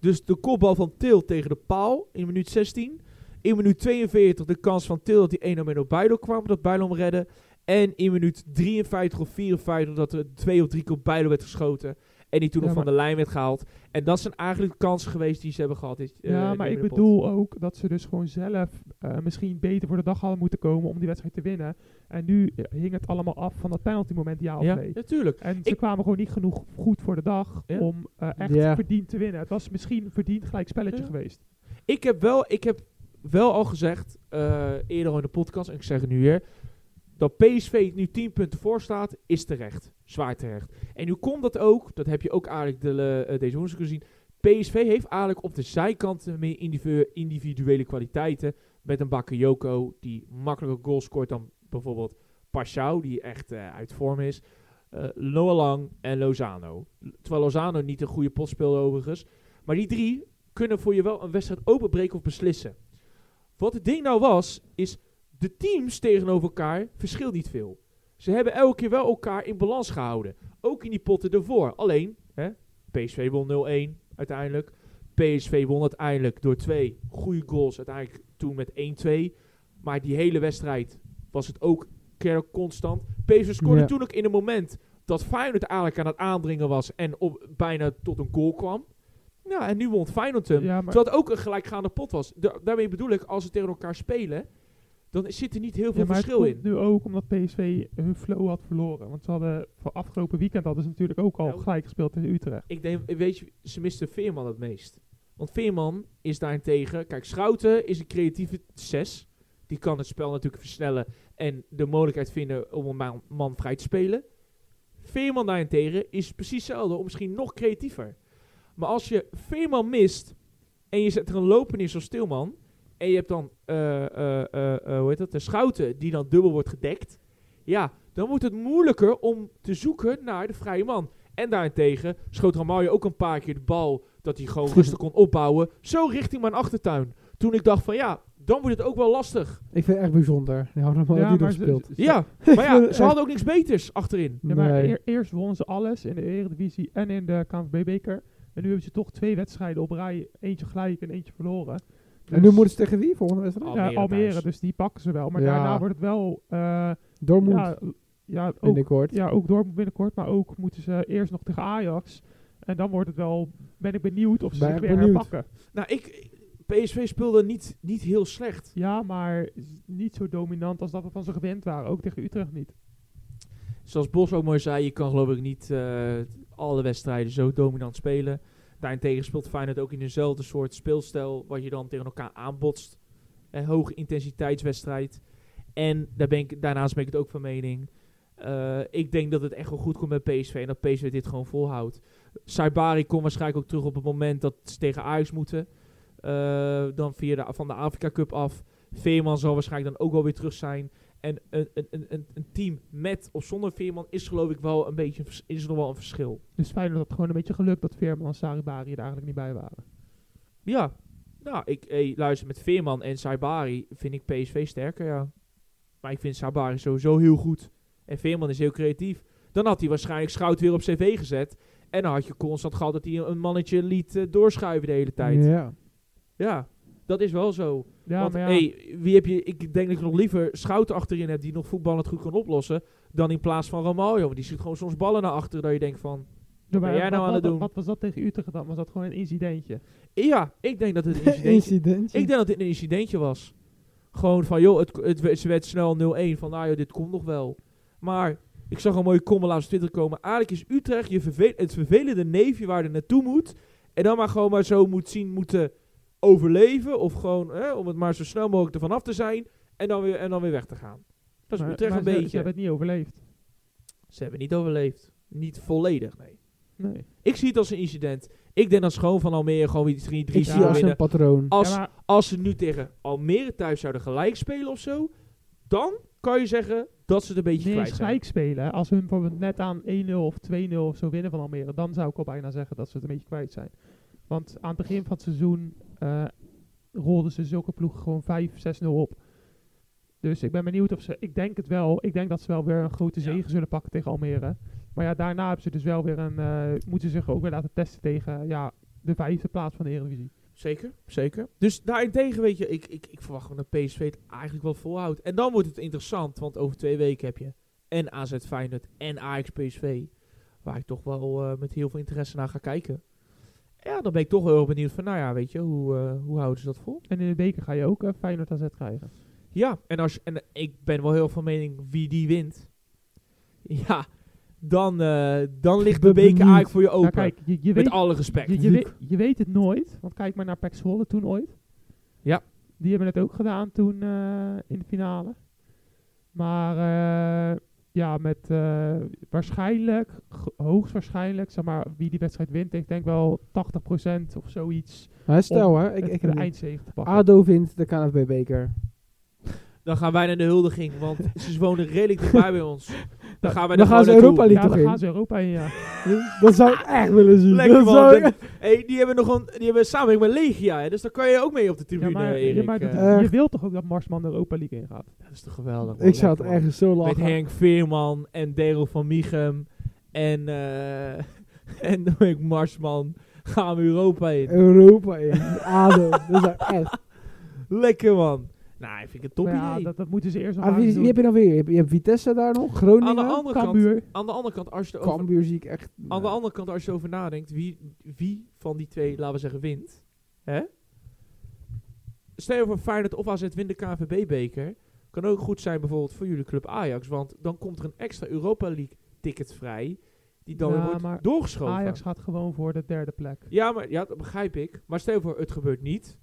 Dus de kopbal van Til tegen de paal in minuut 16. In minuut 42 de kans van Til dat hij 1 met op Bijlo kwam, dat Bijlo hem redde. En in minuut 53 of 54 dat er twee of drie keer op Bijlo werd geschoten. En die toen Ja, nog van de lijn werd gehaald. En dat zijn eigenlijk kansen geweest die ze hebben gehad. dit, eh, ja, in maar ik pot. bedoel ook dat ze dus gewoon zelf eh, misschien beter voor de dag hadden moeten komen om die wedstrijd te winnen. En nu eh, hing het allemaal af van dat penalty moment, ja of Ja, nee. natuurlijk. En ze Ik- kwamen gewoon niet genoeg goed voor de dag Ja. om eh, echt verdiend te winnen. Het was misschien verdiend gelijk spelletje Ja. geweest. Ik heb wel, ik heb wel al gezegd, eh, eerder al in de podcast, en ik zeg het nu weer, dat PSV nu 10 punten voor staat, is terecht. Zwaar terecht. En nu komt dat ook, dat heb je ook eigenlijk de, eh, deze woensdag gezien, PSV heeft eigenlijk op de zijkanten meer individu- individuele kwaliteiten, met een Bakayoko die makkelijker goals scoort dan bijvoorbeeld Pashao, die echt eh, uit vorm is. eh Noah Lang en Lozano. Terwijl Lozano niet een goede pot speelde overigens. Maar die drie kunnen voor je wel een wedstrijd openbreken of beslissen. Wat het ding nou was, is de teams tegenover elkaar verschilt niet veel. Ze hebben elke keer wel elkaar in balans gehouden. Ook in die potten ervoor. Alleen, hè, PSV won 0-1 uiteindelijk. PSV won uiteindelijk door twee goede goals. Uiteindelijk toen met 1-2. Maar die hele wedstrijd was het ook constant. PSV scoorde Ja. toen ook in een moment dat Feyenoord eigenlijk aan het aandringen was. En op, bijna tot een goal kwam. Ja, en nu won Feyenoord hem. Ja, Terwijl het ook een gelijkgaande pot was. Da- daarmee bedoel ik, als ze tegen elkaar spelen, dan zit er niet heel veel Ja, maar verschil het in. nu ook omdat PSV hun flow had verloren. Want ze hadden voor afgelopen weekend hadden ze natuurlijk ook al Nou. gelijk gespeeld tegen Utrecht. Ik denk, weet je, ze misten Veerman het meest. Want Veerman is daarentegen... Kijk, Schouten is een creatieve 6. Die kan het spel natuurlijk versnellen en de mogelijkheid vinden om een man, man vrij te spelen. Veerman daarentegen is precies hetzelfde, of misschien nog creatiever. Maar als je Veerman mist en je zet er een loper in zoals Stilman... en je hebt dan, eh, eh, eh, hoe heet dat, de Schouten die dan dubbel wordt gedekt... ja, dan wordt het moeilijker om te zoeken naar de vrije man. En daarentegen schoot Ramalje ook een paar keer de bal dat hij gewoon rustig kon opbouwen. Zo richting mijn achtertuin. Toen ik dacht van ja, dan wordt het ook wel lastig. Ik vind het echt bijzonder. Ja, die maar speelt. Ja, maar ja, ze hadden ook niks beters achterin. Ja, maar Nee. eer- eerst wonnen ze alles in de Eredivisie en in de KNVB-beker. En nu hebben ze toch twee wedstrijden op rij. Eentje gelijk en eentje verloren. En nu Dus- moeten ze tegen wie volgende wedstrijd? Almere ja, Almere, thuis. dus die pakken ze wel. Maar Ja. daarna wordt het wel... eh Dortmund ja, ja, ook, binnenkort. ja, ook door binnenkort. Maar ook moeten ze eerst nog tegen Ajax. En dan wordt het wel... Ben ik benieuwd of ze Ben zich weer benieuwd. herpakken. Nou, ik, PSV speelde niet, niet heel slecht. Ja, maar niet zo dominant als dat we van ze gewend waren. Ook tegen Utrecht niet. Zoals Bos ook mooi zei, je kan geloof ik niet eh, alle wedstrijden zo dominant spelen. Daarentegen speelt Feyenoord ook in dezelfde soort speelstijl wat je dan tegen elkaar aanbotst. Een hoge intensiteitswedstrijd. En daar ben ik, daarnaast ben ik het ook van mening. eh, ik denk dat het echt wel goed komt met PSV en dat PSV dit gewoon volhoudt. Saibari komt waarschijnlijk ook terug op het moment dat ze tegen Ajax moeten. Eh, dan via van de Afrika Cup af. Veerman zal waarschijnlijk dan ook wel weer terug zijn. En een, een, een, een- team met of zonder Veerman is geloof ik wel een beetje, is nog wel een verschil. Dus fijn dat het gewoon een beetje geluk dat Veerman en Saribari er eigenlijk niet bij waren. Ja, nou, ik hey, luister, met Veerman en Saibari vind ik PSV sterker, ja. Maar ik vind Saibari sowieso heel goed. En Veerman is heel creatief. Dan had hij waarschijnlijk Schout weer op cv gezet. En dan had je constant gehad dat hij een mannetje liet eh, doorschuiven de hele tijd. Ja. Ja. Dat is wel zo. Ja, Want, maar ja, hey, wie heb je, ik denk dat je nog liever Schouten achterin hebt die nog voetballend goed kan oplossen. Dan in plaats van Romario. Want die schiet gewoon soms ballen naar achteren dat je denkt van... Ja, ben maar jij nou wat, aan het wat- doen? Wat was dat tegen Utrecht dan? Was dat gewoon een incidentje? Ja, ik denk dat het een incidentje Incidentje. Ik denk dat dit een incidentje was. Gewoon van, joh, het, het, werd- ze werd snel 0-1. Van, nou joh, dit komt nog wel. Maar ik zag een mooie comment laatst op Twitter komen. Eigenlijk is Utrecht je vervel het vervelende neefje waar er naartoe moet. En dan maar gewoon maar zo moet zien moeten overleven. Of gewoon, hè, om het maar zo snel mogelijk ervan af te zijn. En dan weer, en dan weer weg te gaan. Dat is Maar- Utrecht maar een ze- beetje. Ze hebben het niet overleefd. Ze hebben niet overleefd. Niet volledig, nee. Nee. Ik zie het als een incident. Ik denk dat gewoon van Almere gewoon weer 3 Ik 3 zie Ja, als winnen. een patroon. Als, Ja, als ze nu tegen Almere thuis zouden gelijk spelen of zo, dan kan je zeggen dat ze het een beetje kwijt zijn. gelijk spelen. Als hun bijvoorbeeld net aan 1-0 of 2-0 of zo winnen van Almere, dan zou ik al bijna zeggen dat ze het een beetje kwijt zijn. Want aan het begin van het seizoen eh, rolden ze zulke ploegen gewoon 5-6-0 op. Dus ik ben benieuwd of ze, ik denk het wel, ik denk dat ze wel weer een grote Ja. zege zullen pakken tegen Almere. Maar ja, daarna hebben ze dus wel weer een, eh, moeten ze zich ook weer laten testen tegen ja, de vijfde plaats van de Eredivisie. Zeker, zeker. Dus daarentegen, weet je, ik, ik, ik verwacht gewoon dat PSV het eigenlijk wel volhoudt. En dan wordt het interessant, want over twee weken heb je en AZ Feyenoord en Ajax PSV. Waar ik toch wel eh, met heel veel interesse naar ga kijken. Ja, dan ben ik toch heel erg benieuwd van, nou ja, weet je, hoe, eh, hoe houden ze dat vol? En in de beker ga je ook eh, Feyenoord AZ krijgen. Ja, en, als, en ik ben wel heel van mening wie die wint. Ja, dan, eh, dan ligt de beker eigenlijk voor je Nou, open. kijk, je, je met weet, alle respect. Je, je, weet, je weet het nooit, want kijk maar naar Pek Zwolle toen ooit. Ja. Die hebben het ook gedaan toen in de finale. Maar ja, met eh, waarschijnlijk, hoogstwaarschijnlijk, zeg maar, wie die wedstrijd wint, ik denk wel 80% of zoiets. Maar stel hè, ik, ik de eindzege te pakken. ADO wint de KNVB-beker. Dan gaan wij naar de huldiging, want ze wonen redelijk dichtbij bij ons. Dan gaan wij Dan gaan ze Europa. League ja, toch dan in? gaan ze Europa in, ja. Dat zou ik echt willen zien. Lekker Dat man. ik- hey, die hebben nog een, die hebben samenwerking met Legia, hè, dus daar kan je ook mee op de ja tribune, maar, Erik. ja, maar eh. Eh. je wilt toch ook dat Marsman de Europa League ingaat? dat is toch geweldig. man. Ik zou het ergens zo Met lachen. Henk Veerman en Daryl van Michum en, eh en Dominic Marsman gaan we Europa in. Europa in. ADO. Dat ik echt. Lekker man. Nou, ik vind het een top ja, idee. dat, dat moeten ze eerst nog Ah, wie, heb je dan weer? Je hebt, je hebt Vitesse daar nog. Aan Groningen. de andere kant, Cambuur. aan de andere kant, als je erover Cambuur zie ik echt. Aan de andere kant, als je erover nadenkt, wie, wie van die twee, laten we zeggen, wint. Hè? Stel je voor Feyenoord of AZ wint de KNVB-beker. Kan ook goed zijn bijvoorbeeld voor jullie club Ajax. Want dan komt er een extra Europa League ticket vrij. Die dan Ja, weer wordt maar doorgeschoven. Ajax gaat gewoon voor de derde plek. Ja, maar, ja, dat begrijp ik. Maar stel je voor, het gebeurt niet.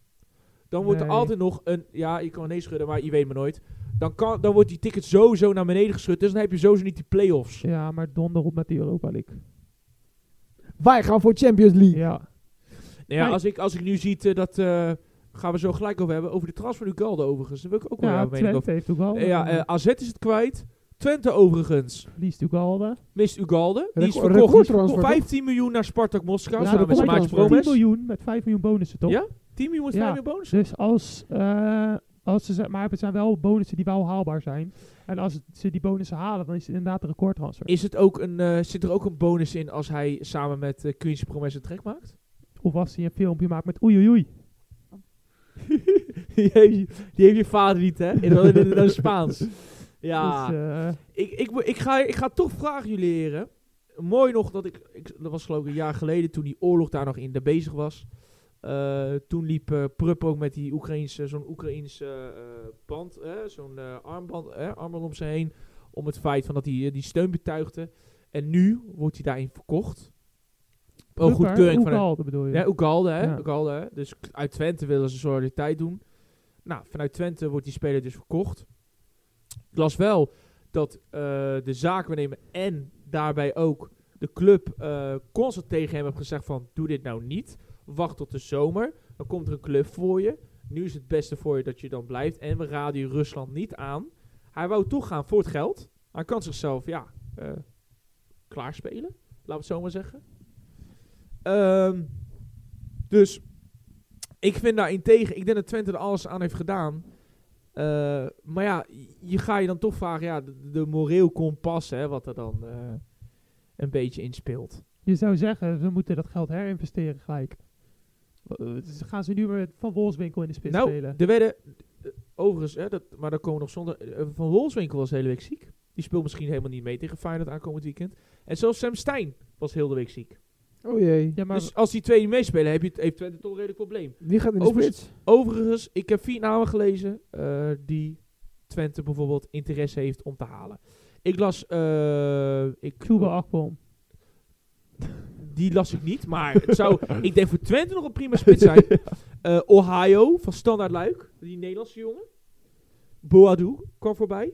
Dan wordt er Nee. altijd nog een... Ja, je kan nee schudden, maar je weet maar nooit. Dan, kan, dan wordt die ticket sowieso naar beneden geschud. Dus dan heb je sowieso niet die play-offs. Ja, maar donder op met die Europa League. Wij gaan voor Champions League. Ja. Nou ja, Nee. als, ik, als ik nu zie eh, dat... eh, gaan we zo gelijk over hebben. Over de transfer Ugalde overigens. Daar wil ik ook wel Ja, jouw mening Twente over. heeft. Eh, ja, eh, AZ is het kwijt. Twente overigens. Verliest Ugalde. Mist Ugalde. Die is verkocht recordtransfer, voor toch? 15 miljoen naar Spartak Moskou. Ja, samen dat met komt Maatje wel. 10 Promes. miljoen met 5 miljoen bonussen, toch? Ja? 10 miljoen met Ja. 5 miljoen bonus. Dus als, eh, als ze, ze- maar het zijn wel bonussen die wel haalbaar zijn. En als het- ze die bonussen halen, dan is het inderdaad een recordtransfer. Is het ook een, eh, zit er ook een bonus in als hij samen met uh, Queen's Promes een trek maakt? Of als hij een filmpje maakt met oei oei oei. die, heeft, je- die heeft je vader niet, hè? In, in, in, in het Spaans. Ja. Dus, Ik, ik, ik, ga, ik ga toch vragen jullie heren. Mooi nog dat ik, ik... Dat was geloof ik een jaar geleden toen die oorlog daar nog in de bezig was. Eh, toen liep eh Prupp ook met die Oekraïnse, zo'n Oekraïnse eh, band, zo'n armband, armband om zich heen. Om het feit van dat hij die steun betuigde. En nu wordt hij daarin verkocht. Oh, goedkeuring van bedoel je? ja, Ugalde, hè? Ja. Hè? Dus uit Twente willen ze solidariteit doen. Nou, vanuit Twente wordt die speler dus verkocht. Ik las wel dat eh, de zaakwaarnemer en daarbij ook de club constant tegen hem heeft gezegd van... doe dit nou niet. Wacht tot de zomer. Dan komt er een club voor je. nu is het beste voor je dat je dan blijft. En we raden je Rusland niet aan. Hij wou toch gaan voor het geld. Hij kan zichzelf, ja, eh, klaarspelen. Laten we het zo maar zeggen. Ehm, dus ik vind daarin tegen. Ik denk dat Twente er alles aan heeft gedaan. Eh, maar ja, je ga je dan toch vragen, ja, de, moreel kompas, hè, wat er dan eh, een beetje in speelt. Je zou zeggen, we moeten dat geld herinvesteren gelijk. Eh, gaan ze nu weer Van Wolfswinkel in de spits nou, spelen? er werden, eh, overigens, hè, dat, maar daar komen we nog zonder, eh, Van Wolfswinkel was de hele week ziek. Die speelt misschien helemaal niet mee tegen Feyenoord aankomend weekend. En zelfs Sam Stein was heel de week ziek. Oh jee. Ja, maar dus als die twee niet meespelen, heb je het, heeft Twente toch een redelijk probleem. Wie gaat in de Overigens- spits? Overigens, ik heb vier namen gelezen eh, die Twente bijvoorbeeld interesse heeft om te halen. Ik las, eh, ik, Kuba Akpom. Die las ik niet, maar het zou, ik denk voor Twente nog een prima spits zijn. Eh, Ohio van Standaard Luik, die Nederlandse jongen. Boadu kwam voorbij.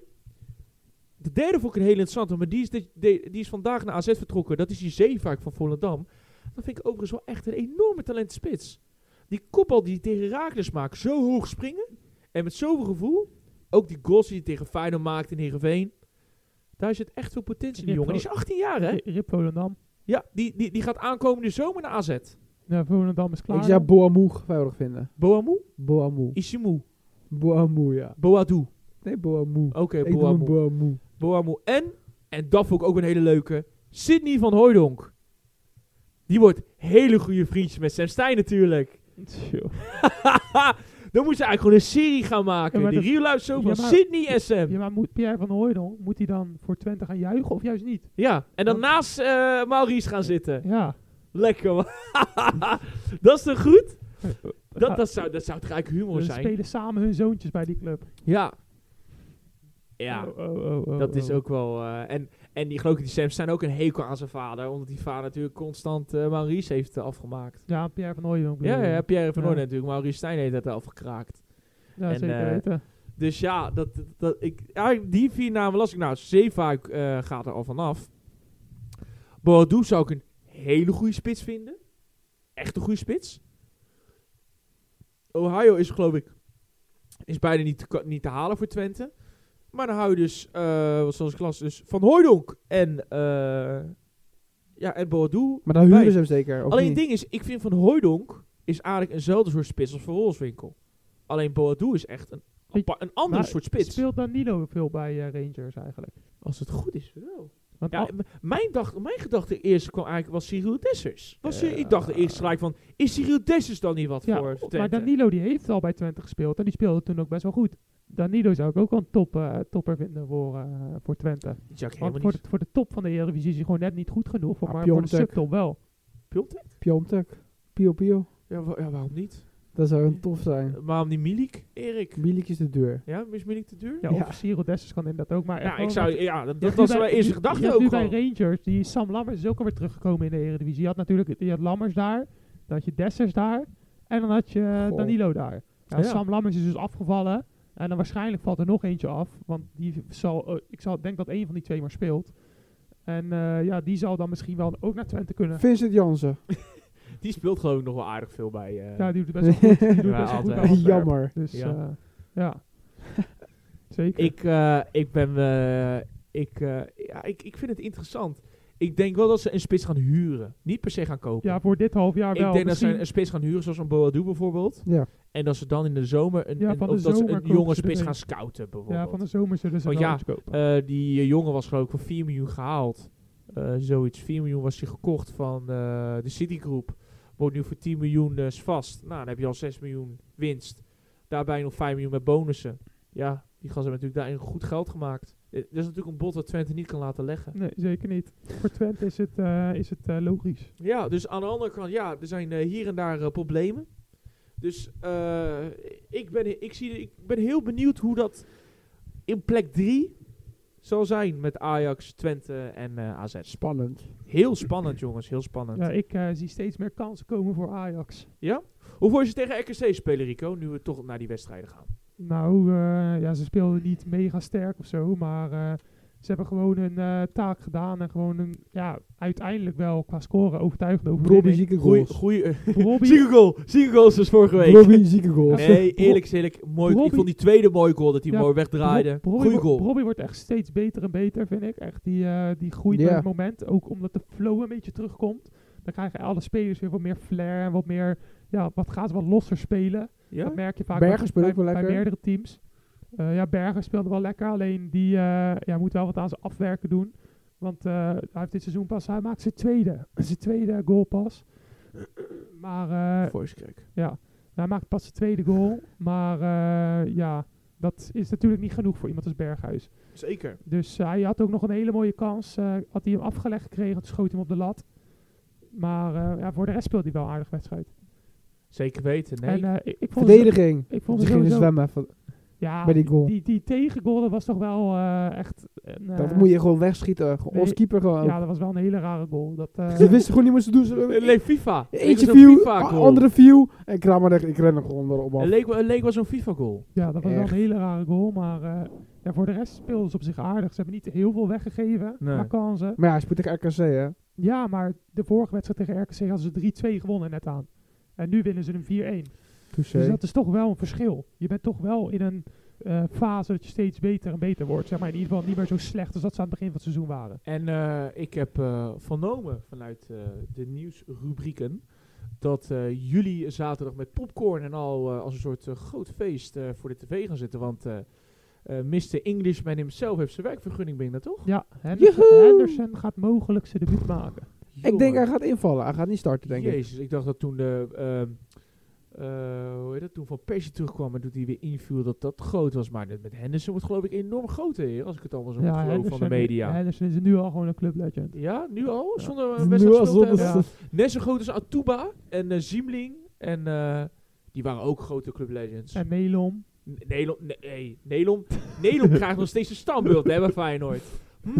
De derde vond ik een hele interessante, maar die is, de- die is vandaag naar AZ vertrokken. Dat is die Zeevaak van Volendam. Dat vind ik overigens wel echt een enorme talent spits. Die kopbal die tegen Raakles maakt, zo hoog springen. En met zoveel gevoel. Ook die goals die hij tegen Feyenoord maakt in Heerenveen. Daar zit echt veel potentie in die jongen. Die is 18 jaar, hè? Ri- Rip Volendam. Ja, die, die, die gaat aankomende zomer naar AZ. Ja, Volendam is klaar. Ik zou dan. Boamou geweldig vinden. Boamu? Boamou. Ishimu? Boamou, ja. Boadu. Nee, Boamou. Oké, Ik hem Boamu. Boamou. En, en dat vond ik ook een hele leuke, Sydney van Hooijdonk. Die wordt hele goede vriendjes met Sam Stein natuurlijk. Dan moet ze eigenlijk gewoon een serie gaan maken. Ja, maar de real life van Ja, Sydney Sam. Ja, maar moet Pierre van Hooydonk, moet hij dan voor Twente gaan juichen of juist niet? Ja, en dan Want- naast eh, Maurice gaan zitten. Ja. Lekker man. dat is toch goed? Dat, dat, zou, dat zou toch eigenlijk humor Ze zijn? spelen samen hun zoontjes bij die club. Ja. Ja. Oh, oh, oh, Dat is ook wel. eh, en, en die geloof ik, die Sam zijn ook een hekel aan zijn vader. Omdat die vader natuurlijk constant eh, Maurice heeft eh, afgemaakt. Ja, Pierre van bedoel Ja, ja, Pierre van Ja. Hooydonk natuurlijk. Maurice Stijn heeft dat afgekraakt. Ja, En, zeker eh, weten. Dus ja, dat, dat, ik, die vier namen las ik. Nou, Zeevaak gaat er al vanaf. Boadu zou ik een hele goede spits vinden. Echt een goede spits. Ohio is geloof ik is bijna niet te, niet te halen voor Twente. Maar dan hou je dus, eh, zoals ik las, dus Van Hooijdonk en, eh ja, en Boadu. Maar dan huren bij. ze hem zeker, Alleen het ding is, ik vind Van Hooijdonk is eigenlijk eenzelfde soort spits als Van Wolfswinkel. Alleen Boadu is echt een, een andere Maar soort spits. Speelt Danilo veel bij eh, Rangers eigenlijk? Als het goed is, wel. Want Ja, mijn, dag, mijn gedachte eerst kwam eigenlijk was Cyril Dessers. Was, ik dacht eerst gelijk van, is Cyril Dessers dan niet wat ja, voor maar? Danilo die heeft al bij Twente gespeeld en die speelde toen ook best wel goed. Danilo zou ik ook wel een top, eh, topper vinden voor, eh, voor Twente. Want voor niet... de, voor de top van de Eredivisie is hij gewoon net niet goed genoeg, voor, Ah, maar voor de Piontek. subtop wel. Piontek? Piontek. Pio Pio. Ja, wa- ja, waarom niet? Dat zou een tof zijn. Eh, waarom niet Milik, Erik? Milik is de deur. Ja, is Milik te duur? Ja, Ja. of Cyril Dessers kan inderdaad ook, maar Ja, ik zou, ja dat, was nu bij- mijn eerste gedachte hebt nu ook bij. Rangers, die Sam Lammers is ook alweer teruggekomen in de Eredivisie. Je had natuurlijk je had Lammers daar, dan had je Dessers daar en dan had je Goh. Danilo daar. Ja, Ja. Sam Lammers is dus afgevallen en dan waarschijnlijk valt er nog eentje af, want die zal, eh, ik zal, denk dat één van die twee maar speelt. En eh, ja, die zal dan misschien wel ook naar Twente kunnen. Vincent Jansen. Die speelt geloof ik nog wel aardig veel bij... eh, Ja, die doet het best wel goed. Die doet Ja, best wel goed bij altijd. Jammer. Dus Ja. ja, ja. zeker. Ik, eh, ik ben... eh, ik, eh, ja, ik, ik vind het interessant. Ik denk wel dat ze een spits gaan huren. Niet per se gaan kopen. ja, voor dit half jaar wel. ik denk dat ze een, een spits gaan huren, zoals een Boadu bijvoorbeeld. Ja. En dat ze dan in de zomer een, Ja, een- de ze een jonge spits een. gaan scouten ja, bijvoorbeeld. van de zomer zullen ze Want wel ja, kopen. Eh, die eh, jongen was geloof ik voor 4 miljoen gehaald. Eh, zoiets. 4 miljoen was hij gekocht van eh, de Citigroup. Wordt nu voor 10 miljoen vast. Nou, dan heb je al 6 miljoen winst. Daarbij nog 5 miljoen met bonussen. Ja, die gasten hebben natuurlijk daarin goed geld gemaakt. Eh, Dat is natuurlijk een bod dat Twente niet kan laten leggen. Nee, zeker niet. Voor Twente is het, eh, is het eh, logisch. Ja, dus aan de andere kant, ja, er zijn eh, hier en daar eh, problemen. Dus eh, ik, ben, ik, zie, ik ben heel benieuwd hoe dat in plek 3 zal zijn met Ajax, Twente en eh, AZ. Spannend. Heel spannend, jongens, heel spannend. Ja, ik zie steeds meer kansen komen voor Ajax. Hoe voor je ze tegen RKC spelen, Rico, nu we toch naar die wedstrijden gaan? Nou, eh, ja, ze speelden niet mega sterk of zo, maar eh, ze hebben gewoon hun eh, taak gedaan en gewoon een, ja, uiteindelijk wel qua scoren overtuigend Robbie overwinning. zieke goals. goeie, Robbie, zieke goal. Zieke goals dus vorige week. Robbie zieke goals. Nee, eerlijk is eerlijk. Mooi, ik Robbie- vond die tweede mooi goal dat hij Ja, mooi wegdraaide. Robbie, Goeie wordt- goal. Robbie wordt echt steeds beter en beter, vind ik. Echt, die, eh, die groeit bij het moment. Ook omdat de flow een beetje terugkomt. Dan krijgen alle spelers weer wat meer flair en wat meer, ja, wat gaan ze wat losser spelen. Ja? Dat merk je vaak bij- bij, wel bij lekker. meerdere teams. Eh, ja, Berger speelde wel lekker, alleen die eh, ja, moet wel wat aan zijn afwerken doen. Want eh, hij heeft dit seizoen pas, hij maakt zijn tweede, zijn tweede goal pas. Maar eh, Voice crack. ja, hij maakt pas zijn tweede goal. Maar eh, ja, dat is natuurlijk niet genoeg voor iemand als Berghuis. Zeker. Dus hij had ook nog een hele mooie kans. eh, had hij hem afgelegd gekregen, toen schoot hij hem op de lat. Maar eh, ja, voor de rest speelde hij wel een aardig wedstrijd. Zeker weten. Nee. En eh, ik, ik vond het- Verdediging. ik vond Ze het gingen sowieso- zwemmen. Van- Ja, bij die goal. Die, die tegengoal, dat was toch wel eh, echt... Een, eh, Dat moet je gewoon wegschieten. Nee, Als keeper gewoon. Ja, dat was wel een hele rare goal. Dat, eh, Ze wisten gewoon niet wat ze doen. Ze, Het leek FIFA. Het Eentje viel, FIFA goal. andere viel. En Kramer dacht, ik ren er gewoon erop af. Het leek, wel- het leek wel zo'n FIFA goal. ja, dat was wel een hele rare goal. Maar eh, ja, voor de rest speelden ze op zich aardig. Ze hebben niet heel veel weggegeven Nee. maar kansen. Maar ja, hij speelt tegen RKC, hè. Ja, maar de vorige wedstrijd tegen RKC hadden ze 3-2 gewonnen net aan. En nu winnen ze een 4-1. Touché. Dus dat is toch wel een verschil. Je bent toch wel in een eh, fase dat je steeds beter en beter wordt. Zeg maar in ieder geval niet meer zo slecht als dat ze aan het begin van het seizoen waren. En eh, ik heb eh, vernomen vanuit eh, de nieuwsrubrieken dat eh, jullie zaterdag met popcorn en al eh, als een soort groot feest eh, voor de tv gaan zitten. Want eh eh Mr. Englishman himself heeft zijn werkvergunning binnen, toch? Ja, Henderson! Henderson gaat mogelijk zijn debuut maken. Ik denk hij gaat invallen. Hij gaat niet starten, denk ik. Jezus, ik dacht dat toen de... ehm, eh, hoe heet dat? Toen Van Persie terugkwam en toen hij weer inviel dat dat groot was. Maar met Henderson wordt geloof ik enorm groot, hè, als ik het allemaal zo moet geloven van de media. Henderson is nu al gewoon een clublegend. Ja, nu al? Ja. Zonder Nu een wedstrijd zonder-? Net zo groot als Atuba en eh Ziemling. En eh, die waren ook grote club legends. En Melom. N- Nelom, nee, nee, Nelom, Nelom krijgt nog steeds een standbeeld hè, bij Feyenoord.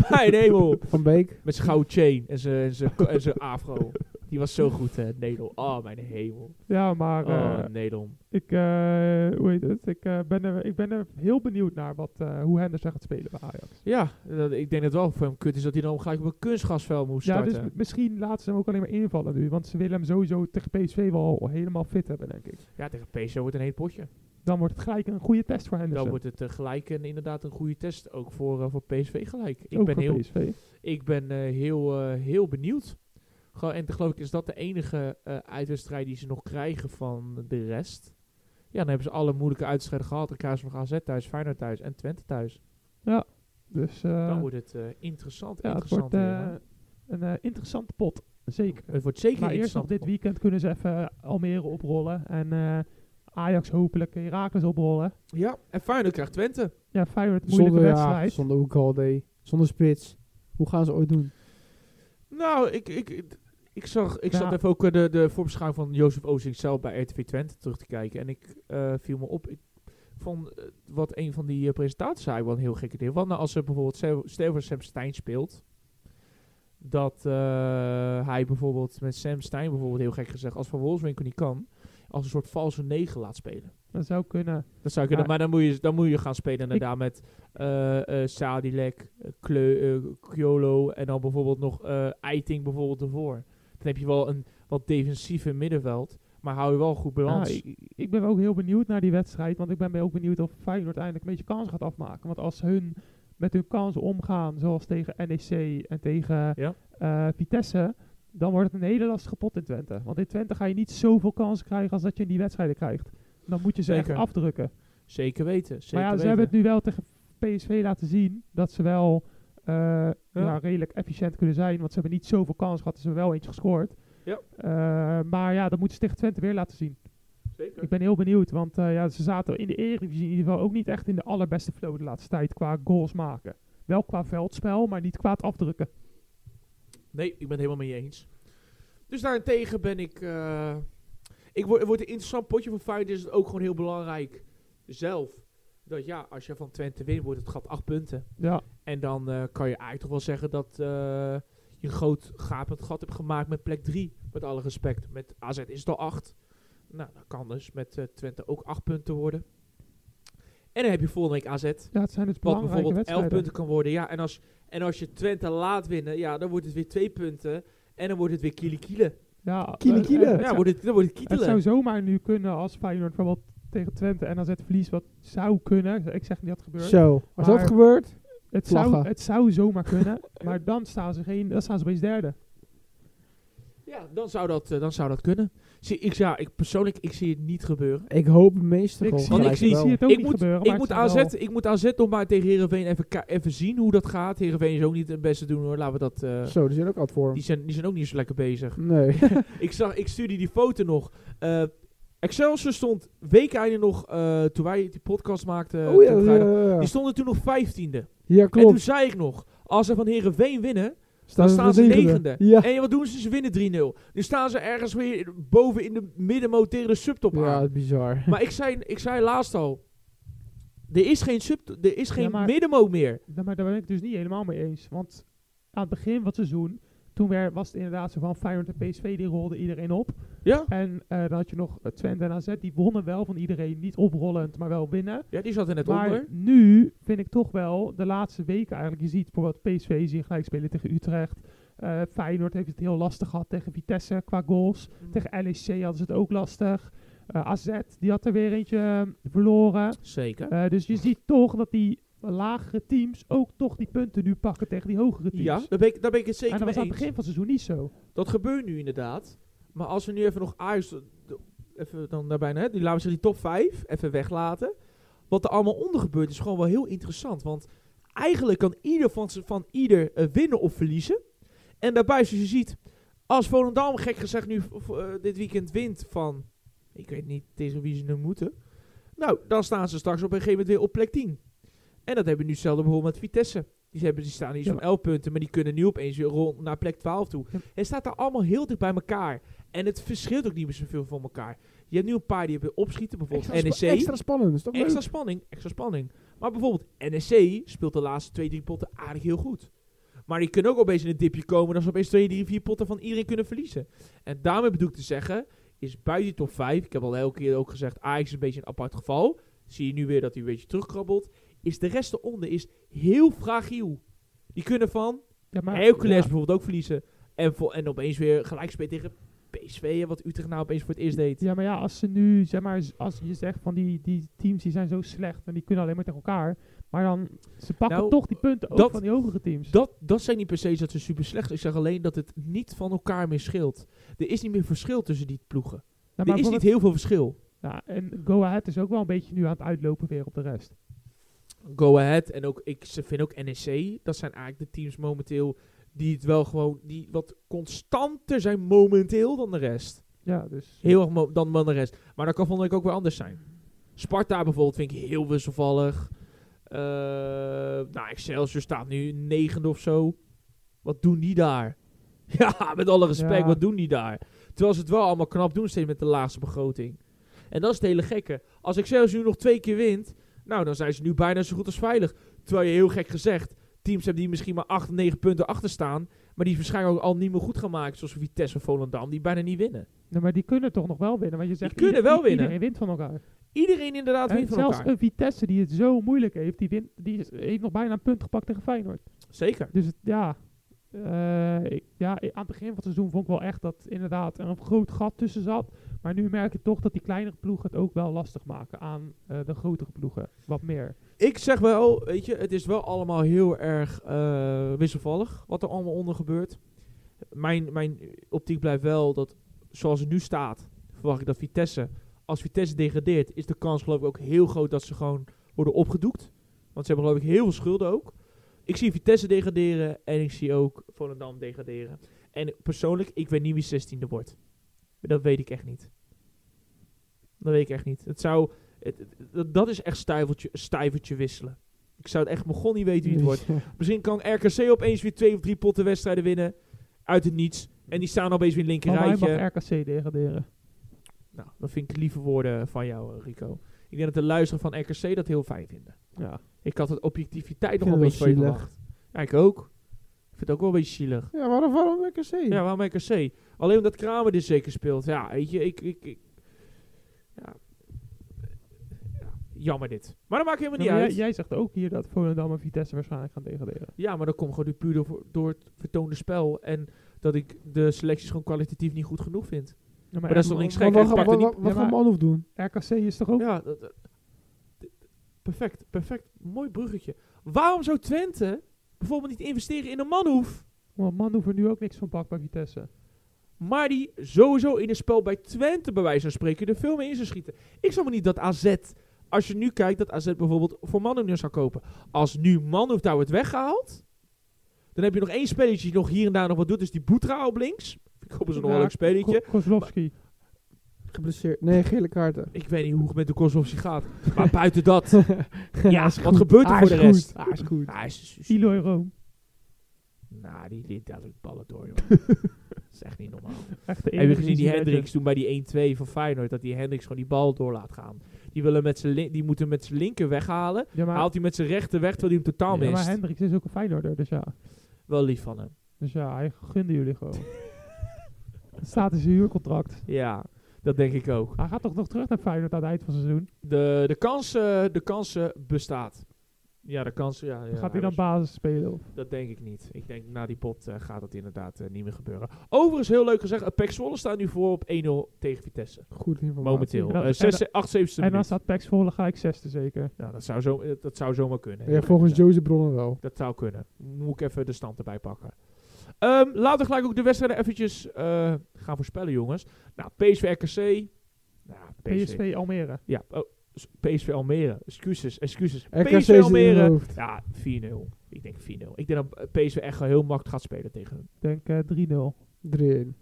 Mijn hemel. Van Beek. Met zijn gouden chain en zijn- afro. Die was zo goed, hè, Nelom. Oh, mijn hemel. Ja, maar Oh, eh, ik, eh, hoe heet het? Ik, eh, ben er, ik ben er heel benieuwd naar wat, hoe Henderson gaat spelen bij Ajax. Ja, dat, ik denk dat het wel voor hem kut is dat hij dan gelijk op een kunstgasveld moest Ja, starten. dus m- misschien laten ze hem ook alleen maar invallen nu. Want ze willen hem sowieso tegen PSV wel helemaal fit hebben, denk ik. ja, tegen PSV wordt een heet potje. Dan wordt het gelijk een goede test voor Henderson. Dan wordt het eh, gelijk en inderdaad een goede test. Ook voor, voor PSV gelijk. Ik ook ben voor heel, PSV. Ik ben heel, heel benieuwd. Gewoon, en te geloof ik is dat de enige eh, uitwedstrijd die ze nog krijgen van de rest. Ja, dan hebben ze alle moeilijke uitwedstrijden gehad. Dan krijgen ze nog AZ thuis, Feyenoord thuis en Twente thuis. Dus eh, dan wordt het eh, interessant. ja, het interessant wordt eh, een eh, interessante pot. Zeker. het wordt zeker Maar eerst interessant. nog dit weekend kunnen ze even Almere oprollen. En eh, Ajax hopelijk Herakles oprollen. Ja, en Feyenoord krijgt Twente. Ja, Feyenoord moeilijke Zonder, ja, wedstrijd. zonder Oekalde. Zonder spits. Hoe gaan ze ooit doen? Nou, ik, ik, ik, zag, ik zat even ook eh, de, de voorbeschouwing van Jozef Oosting zelf bij RTV Twente terug te kijken. En ik eh, viel me op. Ik vond eh, wat een van die presentaties zei wel een heel gekke ding. Want nou, als er bijvoorbeeld voor Sam Stein speelt. Dat hij bijvoorbeeld met Sam Stein bijvoorbeeld heel gek gezegd, als Van Wolfswinkel niet kan, als een soort valse negen laat spelen. Dat zou kunnen. Dat zou kunnen, maar dan moet je, dan moet je gaan spelen inderdaad met eh Sadilek, eh, Kleu, Kyolo en dan bijvoorbeeld nog Eiting bijvoorbeeld ervoor. Dan heb je wel een wat defensieve middenveld, maar hou je wel goed balans. Ja, ik, ik ben ook heel benieuwd naar die wedstrijd. Want ik ben ook benieuwd of Feyenoord eindelijk een beetje kans gaat afmaken. Want als hun met hun kansen omgaan, zoals tegen NEC en tegen Ja. Vitesse, dan wordt het een hele lastige pot in Twente. Want in Twente ga je niet zoveel kansen krijgen als dat je in die wedstrijden krijgt. Dan moet je ze Zeker. echt afdrukken. Zeker weten. Zeker maar ja, ze weten. hebben het nu wel tegen PSV laten zien dat ze wel eh, ja, redelijk efficiënt kunnen zijn. Want ze hebben niet zoveel kansen gehad, ze hebben wel eentje gescoord. Ja. Eh, maar ja, dat moeten ze tegen Twente weer laten zien. Zeker. Ik ben heel benieuwd, want eh, ja, ze zaten in de Eredivisie in ieder geval ook niet echt in de allerbeste flow de laatste tijd qua goals maken. Wel qua veldspel, maar niet qua het afdrukken. Nee, ik ben het helemaal mee je eens. Dus daarentegen ben ik... ik word, het wordt een interessant potje voor Feyenoord. Is het ook gewoon heel belangrijk zelf. Dat ja, als je van Twente wint, wordt het gat acht punten. Ja, En dan eh, kan je eigenlijk toch wel zeggen dat eh, je een groot gapend gat hebt gemaakt met plek 3. Met alle respect. Met AZ is het al 8. Nou, dat kan dus met eh, Twente ook 8 punten worden. En dan heb je volgende week AZ. Ja, het zijn dus Wat bijvoorbeeld 11 wedstrijden. punten kan worden. Ja, en als, en als je Twente laat winnen, ja, dan wordt het weer 2 punten. En dan wordt het weer kiele kiele. Ja, Kiele, eh, Ja, wordt het, dan wordt het zou zomaar nu kunnen als Feyenoord bijvoorbeeld tegen Twente en AZ verliest, wat zou kunnen. Ik zeg niet dat het gebeurt. Zo, als dat gebeurt, Het zou, het zou zomaar kunnen, maar dan staan ze, geen, dan staan ze opeens derde. Ja, dan zou dat, eh, dan zou dat kunnen. Zie, ik, ja, ik persoonlijk, ik zie het niet gebeuren. ik hoop het meeste Ik gewoon zie, ik zie- het ook ik niet moet, gebeuren. ik, moet AZ, ik moet AZ nog maar tegen Heerenveen even, even zien hoe dat gaat. Heerenveen is ook niet het beste doen hoor. Laten we dat... eh, Zo, die zijn ook altijd voor die, zijn, die zijn ook niet zo lekker bezig. Nee. ik, zag, ik stuurde die foto nog. Eh, Excelsior stond weekeinde nog, eh, toen wij die podcast maakten. oh ja, ja, vrijdag, ja, ja. Die stonden toen nog vijftiende. Ja, En toen klopt. zei ik nog, als ze van Heerenveen winnen, Staan dan staan ze negende. Ja. En wat doen ze? Ze winnen 3-0. Nu staan ze ergens weer boven in de middenmoot tegen de subtop Ja, aan. bizar. Maar ik zei, ik zei laatst al, er is geen, sub, er is geen Ja, maar- middenmoot meer. Ja, maar daar ben ik dus niet helemaal mee eens. Want aan het begin van het seizoen, toen was het inderdaad zo van Feyenoord en PSV, die rolden iedereen op. Ja? En eh, dan had je nog eh, Twente en AZ, die wonnen wel van iedereen. Niet oprollend, maar wel winnen. Ja, die zat er net maar onder. nu vind ik toch wel, de laatste weken eigenlijk, je ziet bijvoorbeeld PSV zie je gelijk spelen tegen Utrecht. Eh, Feyenoord heeft het heel lastig gehad tegen Vitesse qua goals. Tegen LEC hadden ze het ook lastig. Eh, AZ, die had er weer eentje verloren. Zeker. Dus je ziet toch dat die lagere teams ook toch die punten nu pakken tegen die hogere teams. ja, daar ben, ik, daar ben ik het zeker en dat was aan het begin van het seizoen niet zo. Dat gebeurt nu inderdaad. Maar als we nu even nog Ajax, eh, even dan daarbij, hè, die laten we die top 5 even weglaten. Wat er allemaal onder gebeurt is gewoon wel heel interessant. Want eigenlijk kan ieder van, van ieder eh, winnen of verliezen. En daarbij, zoals je ziet, als Volendam gek gezegd nu eh, dit weekend wint van, ik weet niet tegen wie ze nu moeten. Nou, dan staan ze straks op een gegeven moment weer op plek 10. En dat hebben we nu hetzelfde bijvoorbeeld met Vitesse. Die, hebben, die staan hier zo'n 11 punten, maar die kunnen nu opeens weer rond naar plek 12 toe. Het staat daar allemaal heel dicht bij elkaar. En het verschilt ook niet meer zoveel van elkaar. Je hebt nu een paar die hebben opschieten, bijvoorbeeld Extra, NEC. spa- extra spannend, is toch Extra leuk? spanning, extra spanning. Maar bijvoorbeeld NEC speelt de laatste twee, drie potten aardig heel goed. Maar die kunnen ook opeens in een dipje komen dat ze opeens twee, drie, vier potten van iedereen kunnen verliezen. En daarmee bedoel ik te zeggen, is buiten die top 5, ik heb al elke keer ook gezegd, Ajax is een beetje een apart geval. Zie je nu weer dat hij een beetje terugkrabbelt. Is de rest eronder is heel fragiel. Die kunnen van Ja, maar, Hercules ja. bijvoorbeeld ook verliezen. En, en opeens weer gelijk spelen tegen PSV, wat Utrecht nou opeens voor het eerst deed. Ja, maar ja, als ze nu, zeg maar, als je zegt van die, die teams die zijn zo slecht en die kunnen alleen maar tegen elkaar. Maar dan, ze pakken Nou, toch die punten ook van die hogere teams. Dat, dat zijn niet per se dat ze super slecht zijn. Ik zeg alleen dat het niet van elkaar meer scheelt. Er is niet meer verschil tussen die ploegen. Ja, maar er is niet heel veel verschil. ja, en Go Ahead is ook wel een beetje nu aan het uitlopen weer op de rest. Go Ahead en ook, ik ze vind ook NEC. Dat zijn eigenlijk de teams momenteel die het wel gewoon, die wat constanter zijn momenteel dan de rest. Ja, dus... Heel erg dan, dan de rest. Maar dat kan volgende week ook weer anders zijn. Sparta bijvoorbeeld vind ik heel wisselvallig. Eh nou, Excelsior staat nu negende of zo. Wat doen die daar? Ja, met alle respect, Ja. wat doen die daar? Terwijl ze het wel allemaal knap doen steeds met de laagste begroting. En dat is het hele gekke. Als Excelsior nog twee keer wint, nou dan zijn ze nu bijna zo goed als veilig. Terwijl je heel gek gezegd, teams hebben die misschien maar 8 of 9 punten achter staan. Maar die waarschijnlijk ook al niet meer goed gaan maken, zoals Vitesse of Volendam, die bijna niet winnen. Nee, maar die kunnen toch nog wel winnen. Want je zegt, kunnen ieder- wel winnen. Iedereen wint van elkaar. Iedereen inderdaad En wint van zelfs elkaar. een Vitesse die het zo moeilijk heeft, die, wint, die heeft nog bijna een punt gepakt tegen Feyenoord. Zeker. Dus het, ja, eh, ik, ja, aan het begin van het seizoen vond ik wel echt dat inderdaad er een groot gat tussen zat. Maar nu merk je toch dat die kleinere ploegen het ook wel lastig maken aan eh, de grotere ploegen. Wat meer. Ik zeg wel, weet je, het is wel allemaal heel erg eh, wisselvallig wat er allemaal onder gebeurt. Mijn, mijn optiek blijft wel dat, zoals het nu staat, verwacht ik dat Vitesse, als Vitesse degradeert, is de kans geloof ik ook heel groot dat ze gewoon worden opgedoekt. Want ze hebben geloof ik heel veel schulden ook. Ik zie Vitesse degraderen en ik zie ook Volendam degraderen. En persoonlijk, ik weet niet wie 16e wordt. Dat weet ik echt niet. Dat weet ik echt niet. Het zou, het, het- dat- is echt stuivertje, stuivertje wisselen. Ik zou het echt begon niet weten wie het wordt. Misschien kan RKC opeens weer twee of drie potten wedstrijden winnen. Uit het niets. En die staan opeens weer linker mag rijtje. RKC degraderen. Nou, dat vind ik lieve woorden van jou, eh, Rico. Ik denk dat de luisteraar van RKC dat heel fijn vinden. Ja. Ik had het objectiviteit nog wel een het beetje van je verwacht. Ja, ik ook. Vind het ook wel een beetje zielig. Ja, waarom, waarom RKC? Ja, waarom RKC? Alleen omdat Kramer dit zeker speelt. Ja, weet je, ik... ik, ik ja. Ja, jammer dit. Maar dat maakt helemaal niet uit. jij, jij zegt ook hier dat Volendam en Vitesse waarschijnlijk gaan degraderen. Ja, maar dat komt gewoon puur door, door het vertoonde spel. En dat ik de selecties gewoon kwalitatief niet goed genoeg vind. Ja, Maar dat is toch niks gek, wat, maar- Manhoef doen? RKC is toch ook... Ja, dat, perfect, perfect. Mooi bruggetje. Waarom zou Twente bijvoorbeeld niet investeren in een manhoef, Want man hoeft er nu ook niks van pak bij Vitesse. maar die sowieso in een spel bij Twente bij wijze van spreken er veel mee in zou schieten? Ik zou me niet dat AZ, als je nu kijkt dat AZ bijvoorbeeld voor manhoef nu zou kopen. Als nu manhoef daar wordt weggehaald, dan heb je nog één spelletje die nog hier en daar nog wat doet, dus die Boetra op links. Ik hoop dat ze een leuk spelletje. Ko- Kozlowski. Geblesseerd. Nee, gele kaarten. Ik weet niet hoe het met de Kozlowski gaat. Maar buiten dat, ja, wat goed. gebeurt er Ah, voor is de rest? goed. Ah, is goed. Ah, is, is- Eloy Room. Nou, die liet dadelijk ballen door, joh. dat is echt niet normaal. Echt Heb je gezien die. Hendricks toen bij die 1-2 van Feyenoord, dat die Hendricks gewoon die bal door laat gaan. Die, willen met die moeten met zijn linker weghalen. Ja, maar, Haalt hij met zijn rechter weg, terwijl hij hem totaal ja, maar mist. Hendricks is ook een Feyenoorder, dus ja. Wel lief van hem. Dus ja, hij gunde jullie gewoon. Het staat in zijn huurcontract. Ja, dat denk ik ook. Hij gaat toch nog terug naar Feyenoord aan het eind van het seizoen? De, de, kans, eh, de kansen bestaat. Ja, de kansen, ja. ja gaat hij dan basis spelen? Of? Dat denk ik niet. Ik denk na die pot eh, gaat dat inderdaad eh, niet meer gebeuren. Overigens, heel leuk gezegd, uh, Pek Zwolle staat nu voor op 1-0 tegen Vitesse. Goed informatie. Momenteel. En zes- dan- 78 En dan minuut. staat Volle gelijk zesde zeker. Ja, dat zou, zo, dat zou zomaar kunnen. Ja, volgens Jozef Bronnen wel. Dat zou kunnen. Moet ik even de stand erbij pakken. Ehm, laten we gelijk ook de wedstrijden eventjes eh, gaan voorspellen, jongens. Nou, PSV RKC. Nou, PSV. PSV Almere. Ja, oh, PSV Almere. Excuses, excuses. RKC PSV Almere. Ja, 4-0. Ik denk 4-0. Ik denk dat eh, PSV echt heel makkelijk gaat spelen tegen hun. Ik denk eh, 3-0. 3-1.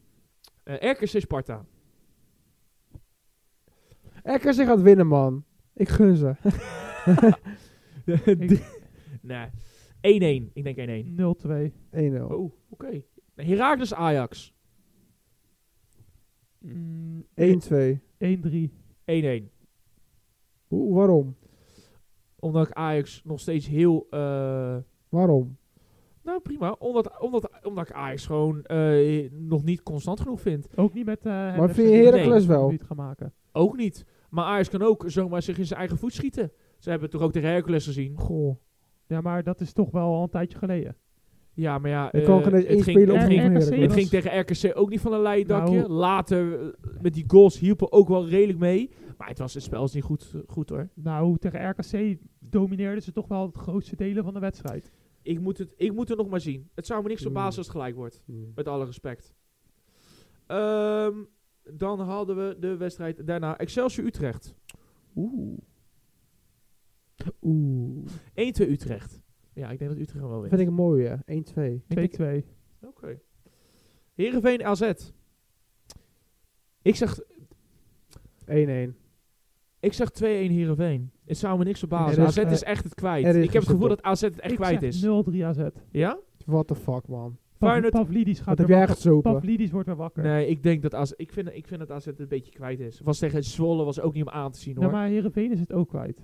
Eh, RKC Sparta. RKC gaat winnen, man. Ik gun ze. nee. 1-1. Ik denk 1-1. 0-2. 1-0. Oh, oké. Heracles Ajax. Mm, 1-2. 1-3. 1-1. Hoe- Waarom? Omdat ik Ajax nog steeds heel... eh, Waarom? nou, prima. Omdat, omdat, omdat ik Ajax gewoon eh, nog niet constant genoeg vind. Ook niet met uh, vind je Heracles wel? Niet gaan maken. Ook niet. Maar Ajax kan ook zomaar zich in zijn eigen voet schieten. Ze hebben het toch ook tegen Hercules gezien. Goh. Ja, maar dat is toch wel al een tijdje geleden. Ja, maar ja... Eh, kan geen eens het ging- speler het op ging, RKC Heracles. het was- ging tegen RKC ook niet van een leien dakje. Nou- Later, eh, met die goals hielpen ook wel redelijk mee. Maar het, was, het spel is niet goed, goed hoor. Nou, tegen RKC domineerden ze toch wel het grootste delen van de wedstrijd. Ik moet, het, ik moet het nog maar zien. Het zou me niks Hmm. verbazen als het gelijk wordt. Hmm. Met alle respect. Ehm, dan hadden we de wedstrijd daarna Excelsior Utrecht. Oeh. Oeh. 1-2 Utrecht. Ja, ik denk dat Utrecht hem wel wint. Vind ik een mooie. 1-2. 2-2. Oké. Heerenveen AZ. Ik zeg, 1-1. ik zeg 2-1 Heerenveen. Het zou me niks verbazen. Er AZ is- is echt het kwijt. Ik heb het gevoel dat AZ het echt Ik kwijt is. 0-3 AZ. Ja? What the fuck, man. Feyenoord- Pavlidis gaat weer wakker. Pavlidis wordt weer wakker. Nee, ik denk dat AZ... Ik vind, ik vind dat AZ het een beetje kwijt is. Was tegen Zwolle was ook niet om aan te zien hoor. Ja, maar Heerenveen is het ook kwijt.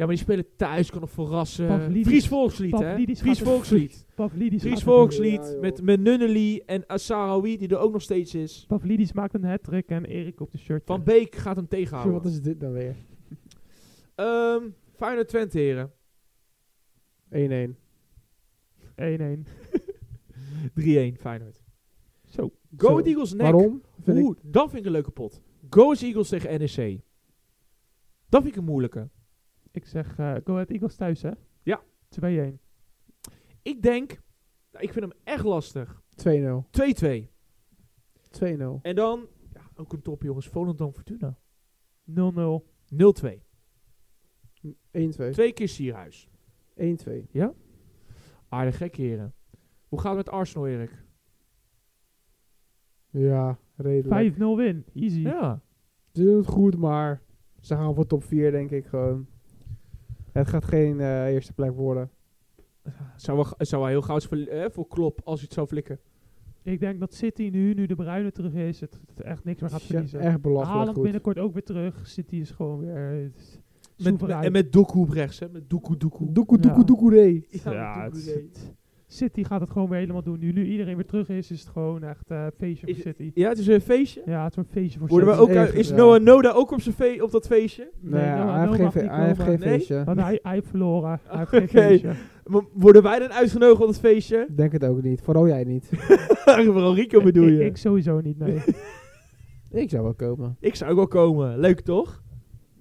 Ja, maar die spelen thuis, kan nog verrassen. Pavlidis- Fries Volkslied, hè? Fries Volkslied. Pavlidis, Fries Volkslied Ja, met, met Nunnely en Asarawi, die er ook nog steeds is. Pavlidis maakt een hat-trick en Erik op de shirt. Van Beek gaat hem Wat tegenhouden. is dit nou weer? 1-1. Ehm Feyenoord Twente, heren. 1-1. 3-1 Feyenoord. Zo. Go Zo. Eagles nek. Waarom? Vind ik Oeh, dat vind ik een leuke pot. Go Eagles tegen NEC. Dat vind ik een moeilijke. Ik zeg uh, Go Ahead Eagles thuis, hè? Ja. 2-1. Ik denk, nou, ik vind hem echt lastig. 2-0. 2-2. 2-0. En dan, ja, ook een top jongens, Volendam Fortuna. 0-0. 0-2. 1-2. Twee keer Sierhuis. 1-2. Aardig gek, heren. Hoe gaat het met Arsenal, Erik? Ja, redelijk. 5-0 win. Easy. Ja. Ze doen het goed, maar ze gaan voor top 4, denk ik gewoon. Het gaat geen eh, eerste plek worden. Zou wel, zou wel heel gauw voor, eh, voor Klop als je het zou flikken. Ik denk dat City nu, nu de Bruine terug is, het, het echt niks meer gaat Ja, verliezen. echt belachelijk Haaland goed. binnenkort ook weer terug. City is gewoon weer eh, Met, en met Doku op rechts, hè? Met Doku Doku. Ja. Ja, ja, met het, Doku, nee. het- City gaat het gewoon weer helemaal doen. Nu, nu iedereen weer terug is, is het gewoon echt eh feestje Is voor City. Ja, het is een feestje. Ja, het is een feestje voor Worden we City. ook, uit- Even, is ja. Noah Noda ook op, zijn op dat feestje? Nee, Nee, Noah- hij, heeft Noah geen, hij heeft geen Nee? feestje. Want hij, hij heeft verloren. Hij heeft geen feestje. Worden wij dan uitgenodigd op dat feestje? Denk het ook niet. Vooral jij niet. Vooral Rico bedoel Ik, je? ik sowieso niet, nee. ik zou wel komen. Ik zou ook wel komen. Leuk toch?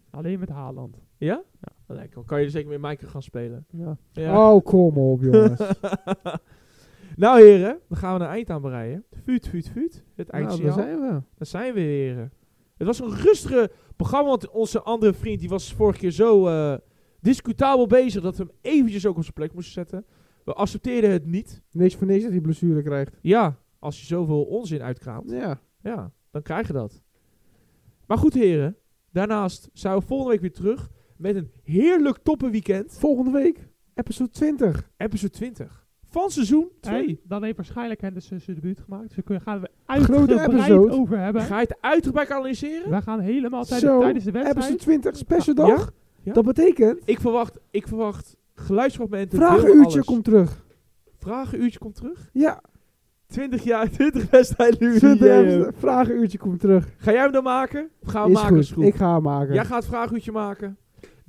Alleen met Haaland. Ja? Ja. Lekker. Dan kan je dus zeker met Maaike gaan spelen. Ja. Ja. Oh, kom op, jongens. nou heren, dan gaan we een eind aan bereiden. Vuut, vuut, vuut. Het nou, eindsignaal. daar zijn we. Daar zijn we heren. Het was een rustige programma, want onze andere vriend die was vorige keer zo eh, discutabel bezig dat we hem eventjes ook op zijn plek moesten zetten. We accepteerden het niet. Niks voor niks dat hij blessure krijgt. Ja, als je zoveel onzin uitkraamt, Ja. ja, dan krijg je dat. Maar goed heren, daarnaast zijn we volgende week weer terug met een heerlijk toppenweekend. Volgende week, episode 20. Episode 20 van seizoen 2. En dan heeft waarschijnlijk Henderson zijn debuut gemaakt. Dus daar gaan we uitgebreid episode. over hebben. Ga je het uitgebreid analyseren? Wij gaan helemaal tijdens, tijdens de wedstrijd. Episode 20, special dag. Ja? Dat betekent, Ik verwacht, ik verwacht geluidsfragmenten. vragenuurtje komt terug. Vragenuurtje komt terug. Ja, 20 jaar, 20 wedstrijden nu. 20 Yeah. episode- vragenuurtje komt terug. Ga jij hem dan maken? Of gaan we Is maken goed, ik ga hem maken. Jij gaat het vragenuurtje maken.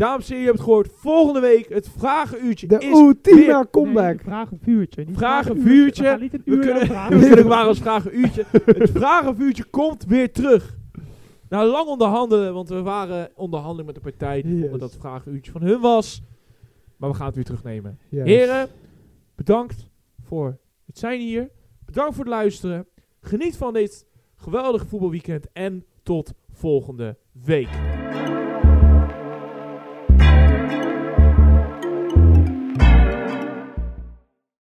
Dames en heren, je hebt het gehoord. Volgende week het vragenuurtje de is ultieme weer- comeback. Nee, vraag een vuurtje. Niet Vraag vraag een vuurtje. We kunnen, lang we kunnen maar als vragenuurtje. Het vragenvuurtje komt weer terug. Nou, lang onderhandelen, want we waren onderhandelen met de partij die Yes. vonden dat het vragenuurtje van hun was. Maar we gaan het weer terugnemen. Yes. Heren, bedankt voor het zijn hier. Bedankt voor het luisteren. Geniet van dit geweldige voetbalweekend en tot volgende week.